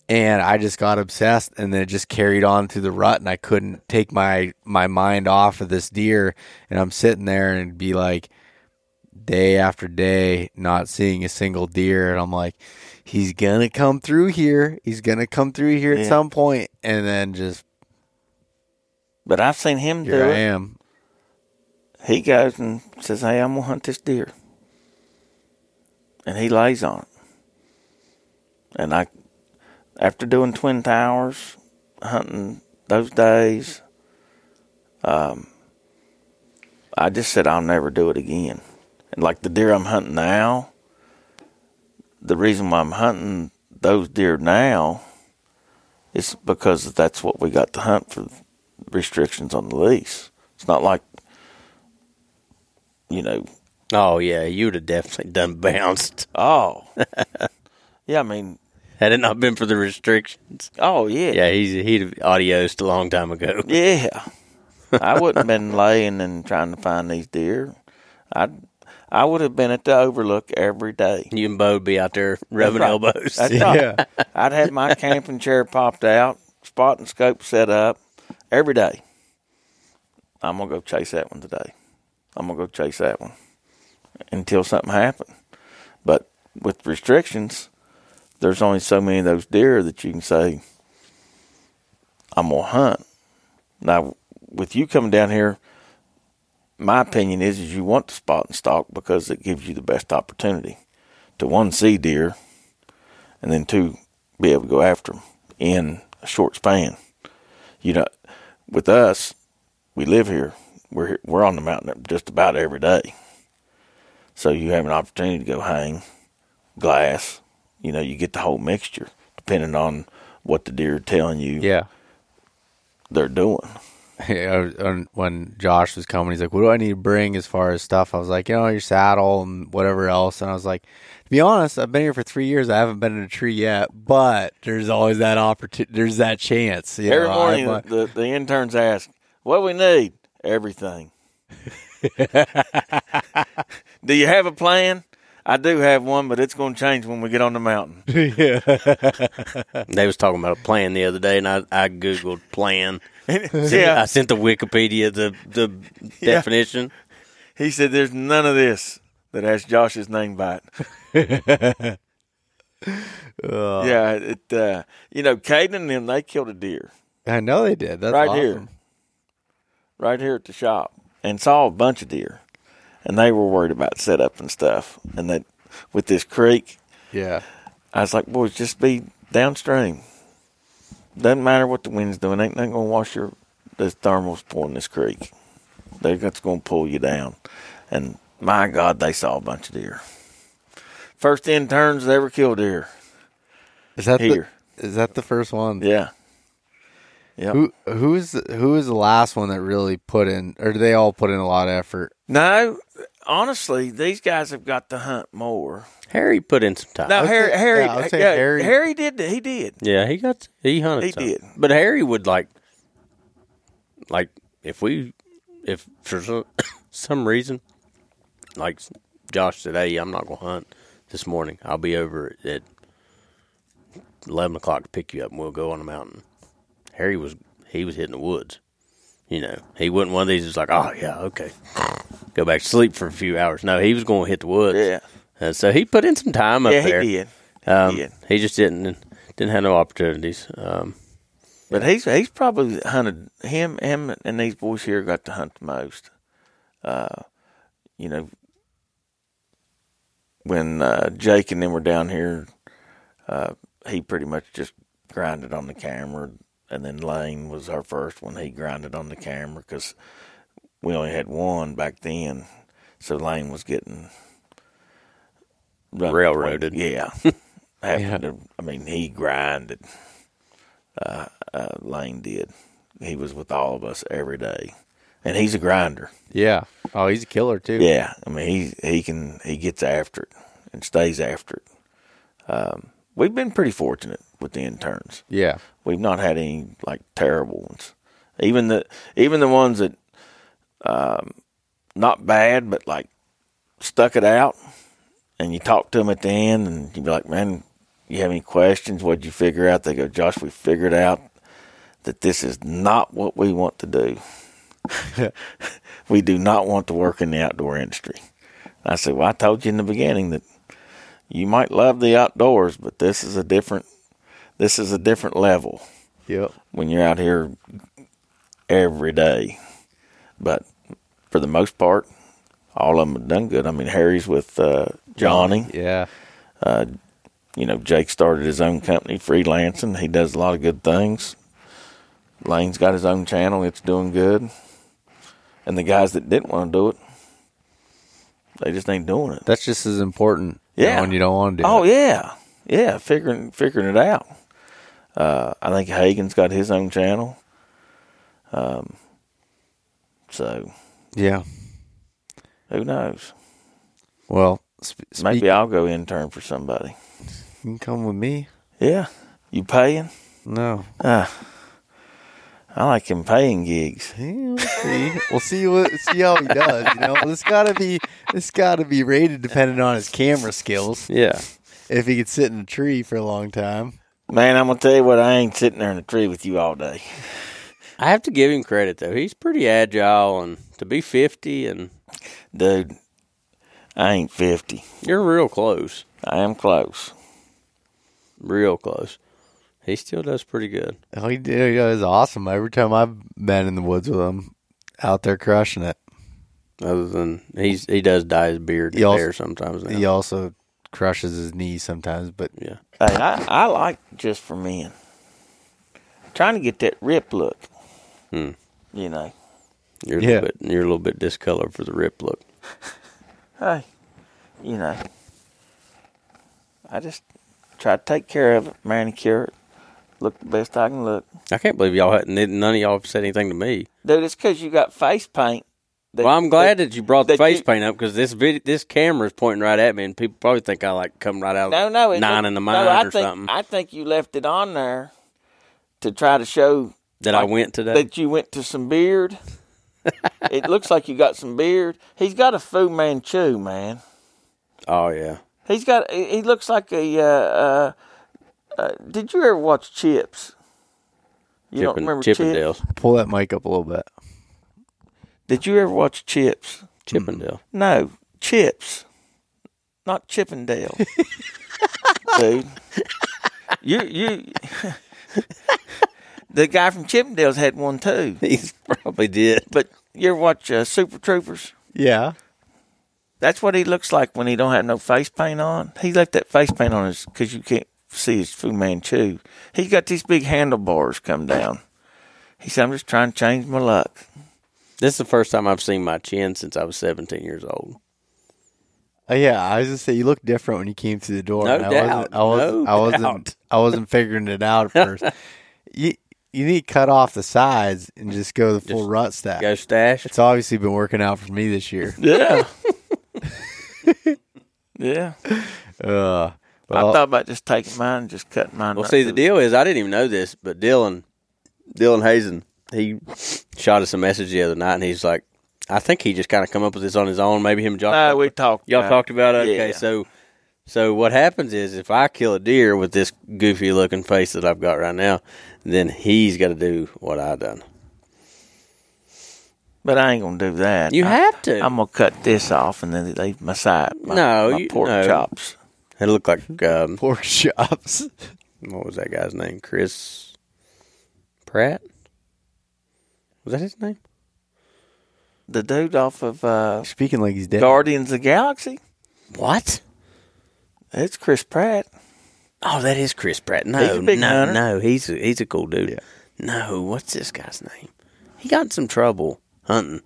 and I just got obsessed and then it just carried on through the rut and I couldn't take my my mind off of this deer and I'm sitting there and be like day after day not seeing a single deer and I'm like he's going to come through here. He's going to come through here at some point and then just but I've seen him here do I it. am. He goes and says, "Hey, I'm gonna hunt this deer," and he lays on it. And I, after doing Twin Towers, hunting those days, um, I just said I'll never do it again. And like the deer I'm hunting now, the reason why I'm hunting those deer now is because that's what we got to hunt for restrictions on the lease. It's not like, you know, Oh yeah, you'd have definitely done bounced oh, yeah. I mean, had it not been for the restrictions. oh yeah, Yeah, he's he'd have audiosed a long time ago. Yeah. I wouldn't have been laying and trying to find these deer. I I would have been at the overlook every day. You and Bo would be out there rubbing right. elbows. That's right. I'd have my camping chair popped out, spotting scope set up every day. I'm gonna go chase that one today. I'm gonna go chase that one until something happened. But with restrictions, there's only so many of those deer that you can say, I'm gonna hunt. Now, with you coming down here, my opinion is, is you want to spot and stalk because it gives you the best opportunity to one see deer, and then two be able to go after them in a short span. You know, with us, we live here. We're we're on the mountain just about every day, so you have an opportunity to go hang, glass. You know, you get the whole mixture depending on what the deer are telling you Yeah. they're doing. Yeah, when Josh was coming, he's like, "What do I need to bring as far as stuff?" I was like, "You know, your saddle and whatever else." And I was like, "To be honest, I've been here for three years. I haven't been in a tree yet, but there's always that opportunity. There's that chance." You Every know, morning, I- the, the interns ask, "What do we need? Everything." do you have a plan? I do have one, but it's going to change when we get on the mountain. They was talking about a plan the other day, and I, I googled plan. yeah. I sent the Wikipedia the the Yeah. definition. he said, "There's none of this that has Josh's name by it." yeah, it. Uh, you know, Caden and them they killed a deer I know they did. That's right awesome. here, right here at the shop, and saw a bunch of deer, and they were worried about setup and stuff, and that with this creek, Yeah, I was like, boys, just be downstream. Doesn't matter what the wind's doing. Ain't nothing gonna wash your this thermals pulling this creek. They're just gonna pull you down. And my God, they saw a bunch of deer. First interns that ever killed deer. is that Here. The, is that the first one? Yeah. Yep. Who who's who is the last one that really put in, or do they all put in a lot of effort? No, honestly, these guys have got to hunt more. Harry put in some time. Now, I'd Harry, say- Harry, yeah, yeah, Harry- Harry did. He did. Yeah, he got he hunted. He some. did. but Harry would like, like if we, if for some, some reason, like Josh said, hey, I'm not gonna hunt this morning. I'll be over at eleven o'clock to pick you up, and we'll go on the mountain. Harry was he was hitting the woods. You know, he wasn't one of these. Just like, oh yeah, okay, go back to sleep for a few hours. No, he was going to hit the woods. Yeah. and so he put in some time up there. Yeah, he there. did. Um, did. He just didn't didn't have no opportunities. Um, But he's he's probably hunted him him and these boys here got to hunt the most. Uh, you know, when uh, Jake and them were down here, uh, he pretty much just grinded on the camera, and then Lane was our first one. He grinded on the camera because we only had one back then, so Lane was getting Railroaded. Yeah, having to. I mean, he grinded uh, Lane did. He was with all of us every day, and he's a grinder. Yeah. Oh, he's a killer too. Yeah, I mean he he can he gets after it and stays after it. Um, we've been pretty fortunate with the interns. Yeah. We've not had any like terrible ones. Even the even the ones that um, not bad, but like stuck it out. And you talk to them at the end, and you be like, "Man, you have any questions? What'd you figure out?" They go, "Josh, we figured out that this is not what we want to do. we do not want to work in the outdoor industry." I said, "Well, I told you in the beginning that you might love the outdoors, but this is a different this is a different level Yep. when you're out here every day. But for the most part, all of them have done good. I mean, Harry's with uh, Johnny. Yeah. You know, Jake started his own company, freelancing. He does a lot of good things. Lane's got his own channel. It's doing good. And the guys that didn't want to do it, they just ain't doing it. That's just as important. Yeah. When you don't want to do Oh it. yeah, yeah, figuring figuring it out. Uh, I think Hagen's got his own channel. Um, so Yeah. who knows? Well, sp- speak, Maybe I'll go intern for somebody. you can come with me. Yeah, you paying? No. Ah, I like him paying gigs. Yeah, we'll see. we'll see what see how he does. You know, this gotta be this gotta be rated depending on his camera skills. Yeah. If he could sit in a tree for a long time. Man, I'm gonna tell you what. I ain't sitting there in a tree with you all day. I have to give him credit though. He's pretty agile, and to be fifty, and Dude, I ain't 50. you're real close, I am close. real close. He still does pretty good. Oh, he did. He was awesome. Every time I've been in the woods with him, out there crushing it. Other than he's he does dye his beard He also- hair sometimes. Now. He also crushes his knees sometimes, but Yeah. Hey, I, I like just for men. Trying to get that rip look. Hmm. You know. You're a little bit you're a little bit discolored for the rip look. Hey, you know. I just try to take care of it, manicure it, look the best I can look. I can't believe y'all hadn't none of y'all have said anything to me. Dude, it's because you got face paint. That- Well, I'm glad that, you brought the face you- paint up because this vid- this camera is pointing right at me, and people probably think I like come right out No, of no, it nine look- in the no, I or think, something I think you left it on there to try to show that I went today. that you went to some beard. it looks like you got some beard. He's got a Fu Manchu, man. oh yeah, He's got. He he looks like a. Uh, uh, uh, did you ever watch Chips? You don't remember Chips? Chippendales, pull that mic up a little bit. Did you ever watch Chips? Chippendale. No, Chips, not Chippendale, dude. You you. the guy from Chippendales had one too. He probably did. But you ever watch uh, Super Troopers? Yeah. That's what he looks like when he don't have no face paint on. He left that face paint on his because you can't see his Fu Manchu. He's got these big handlebars come down. He said, "I'm just trying to change my luck." This is the first time I've seen my chin since I was 17 years old. Oh, yeah, I was just say you look different when you came through the door. No I doubt. Wasn't, I wasn't. No I wasn't. doubt. I wasn't figuring it out at first. you you need to cut off the sides and just go the full Just rut stack. Go stash. It's obviously been working out for me this year. Yeah, yeah. Uh, I thought about just taking mine and just cutting mine. Well, see, to the deal is I didn't even know this, but Dylan, Dylan Hazen, he shot us a message the other night, and he's like, I think he just kind of come up with this on his own. Maybe him and Josh. No, we talked. Y'all about talked about it. Okay, Yeah. so so what happens is if I kill a deer with this goofy looking face that I've got right now, then he's got to do what I done. But I ain't gonna do that. You I, have to. I'm gonna cut this off and then leave my side. My, No, my you- pork no. chops. It looked like um, pork chops. what was that guy's name? Chris Pratt. Was that his name? The dude off of uh, Speaking like he's dead. Guardians of the Galaxy. What? It's Chris Pratt. Oh, that is Chris Pratt. No, He's a big no, hunter. no. He's a, he's a cool dude. Yeah. No, what's this guy's name? He got in some trouble hunting.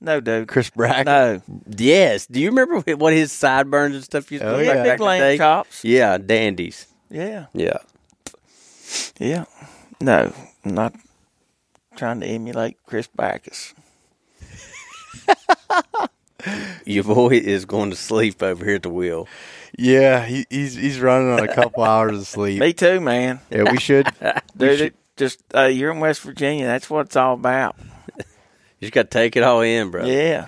No, dude. Chris Brack. No. Yes. Do you remember what his sideburns and stuff used to Oh, look yeah. like Big back in the lamb day? chops. Yeah, dandies. Yeah. Yeah. Yeah. No, not trying to emulate Chris Brackett. Your boy is going to sleep over here at the wheel. Yeah, he, he's he's running on a couple hours of sleep. Me too, man. Yeah, we should. Dude, it just uh, you're in West Virginia. That's what it's all about. You just got to take it all in, bro. Yeah.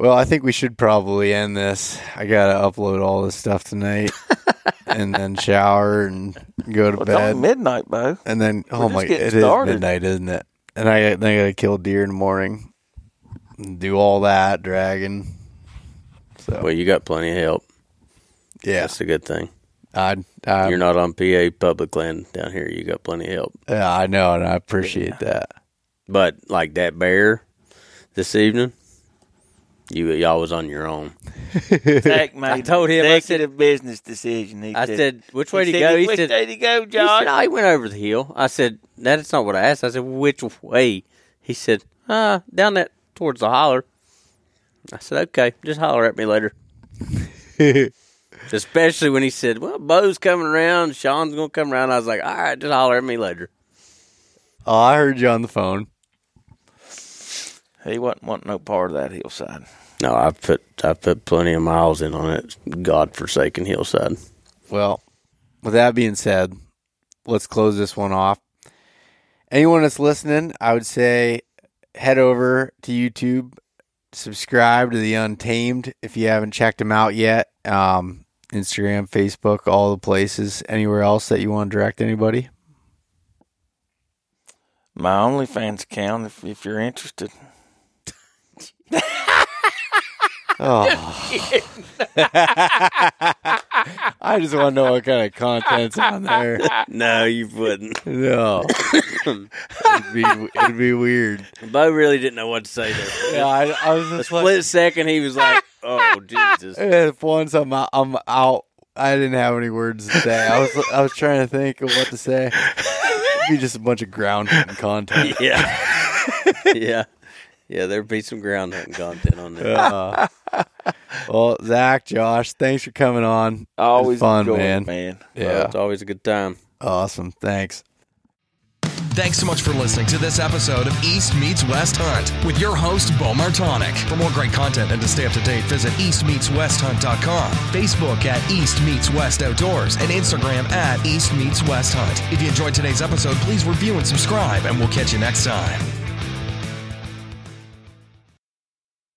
Well, I think we should probably end this. I gotta upload all this stuff tonight, and then shower and go to Well, it's only bed, midnight, Beau. and then oh my, getting it is started. midnight, isn't it? And I I gotta kill deer in the morning, and do all that dragging. So Well, you got plenty of help. yeah, That's a good thing. I I, You're not on PA public land down here. You got plenty of help. yeah, I know, and I appreciate that. But like that bear this evening, you y'all was on your own. Zack made I told him, I said- executive business decision. He I said, said, "Which way he to said, go?" He Which said, way to go, He Josh? said, "Oh, he went over the hill." I said, "That's not what I asked." I said, "Which way?" He said, "Uh, down that towards the holler. I said, okay, just holler at me later. Especially when he said, well, Beau's coming around, Sean's going to come around. I was like, all right, just holler at me later. Oh, I heard you on the phone. He wasn't wanting no part of that hillside. No, I've put I've put plenty of miles in on it godforsaken hillside. Well, with that being said, let's close this one off. Anyone that's listening, I would say head over to YouTube, subscribe to the Untamed if you haven't checked them out yet. Um, Instagram, Facebook, all the places. Anywhere else that you want to direct anybody? My OnlyFans account, if, if you're interested. Oh. I just want to know what kind of content's on there. No, you wouldn't. No, it'd be it'd be weird. Beau really didn't know what to say there. Yeah, I, I was A just like, split second, he was like, "Oh Jesus!" if once I'm out, I'm out, I didn't have any words to say. I was I was trying to think of what to say. It'd be just a bunch of ground hitting content. Yeah, yeah, yeah. There'd be some ground hunting content on there. Uh, well, Zack, Josh, thanks for coming on. Always fun, enjoy man. it, man. Yeah, uh, It's always a good time. awesome. Thanks. Thanks so much for listening to this episode of East Meets West Hunt with your host, Beau Martonik. For more great content and to stay up to date, visit eastmeetswesthunt.com, Facebook at East Meets West Outdoors, and Instagram at East Meets West Hunt. If you enjoyed today's episode, please review and subscribe, and we'll catch you next time.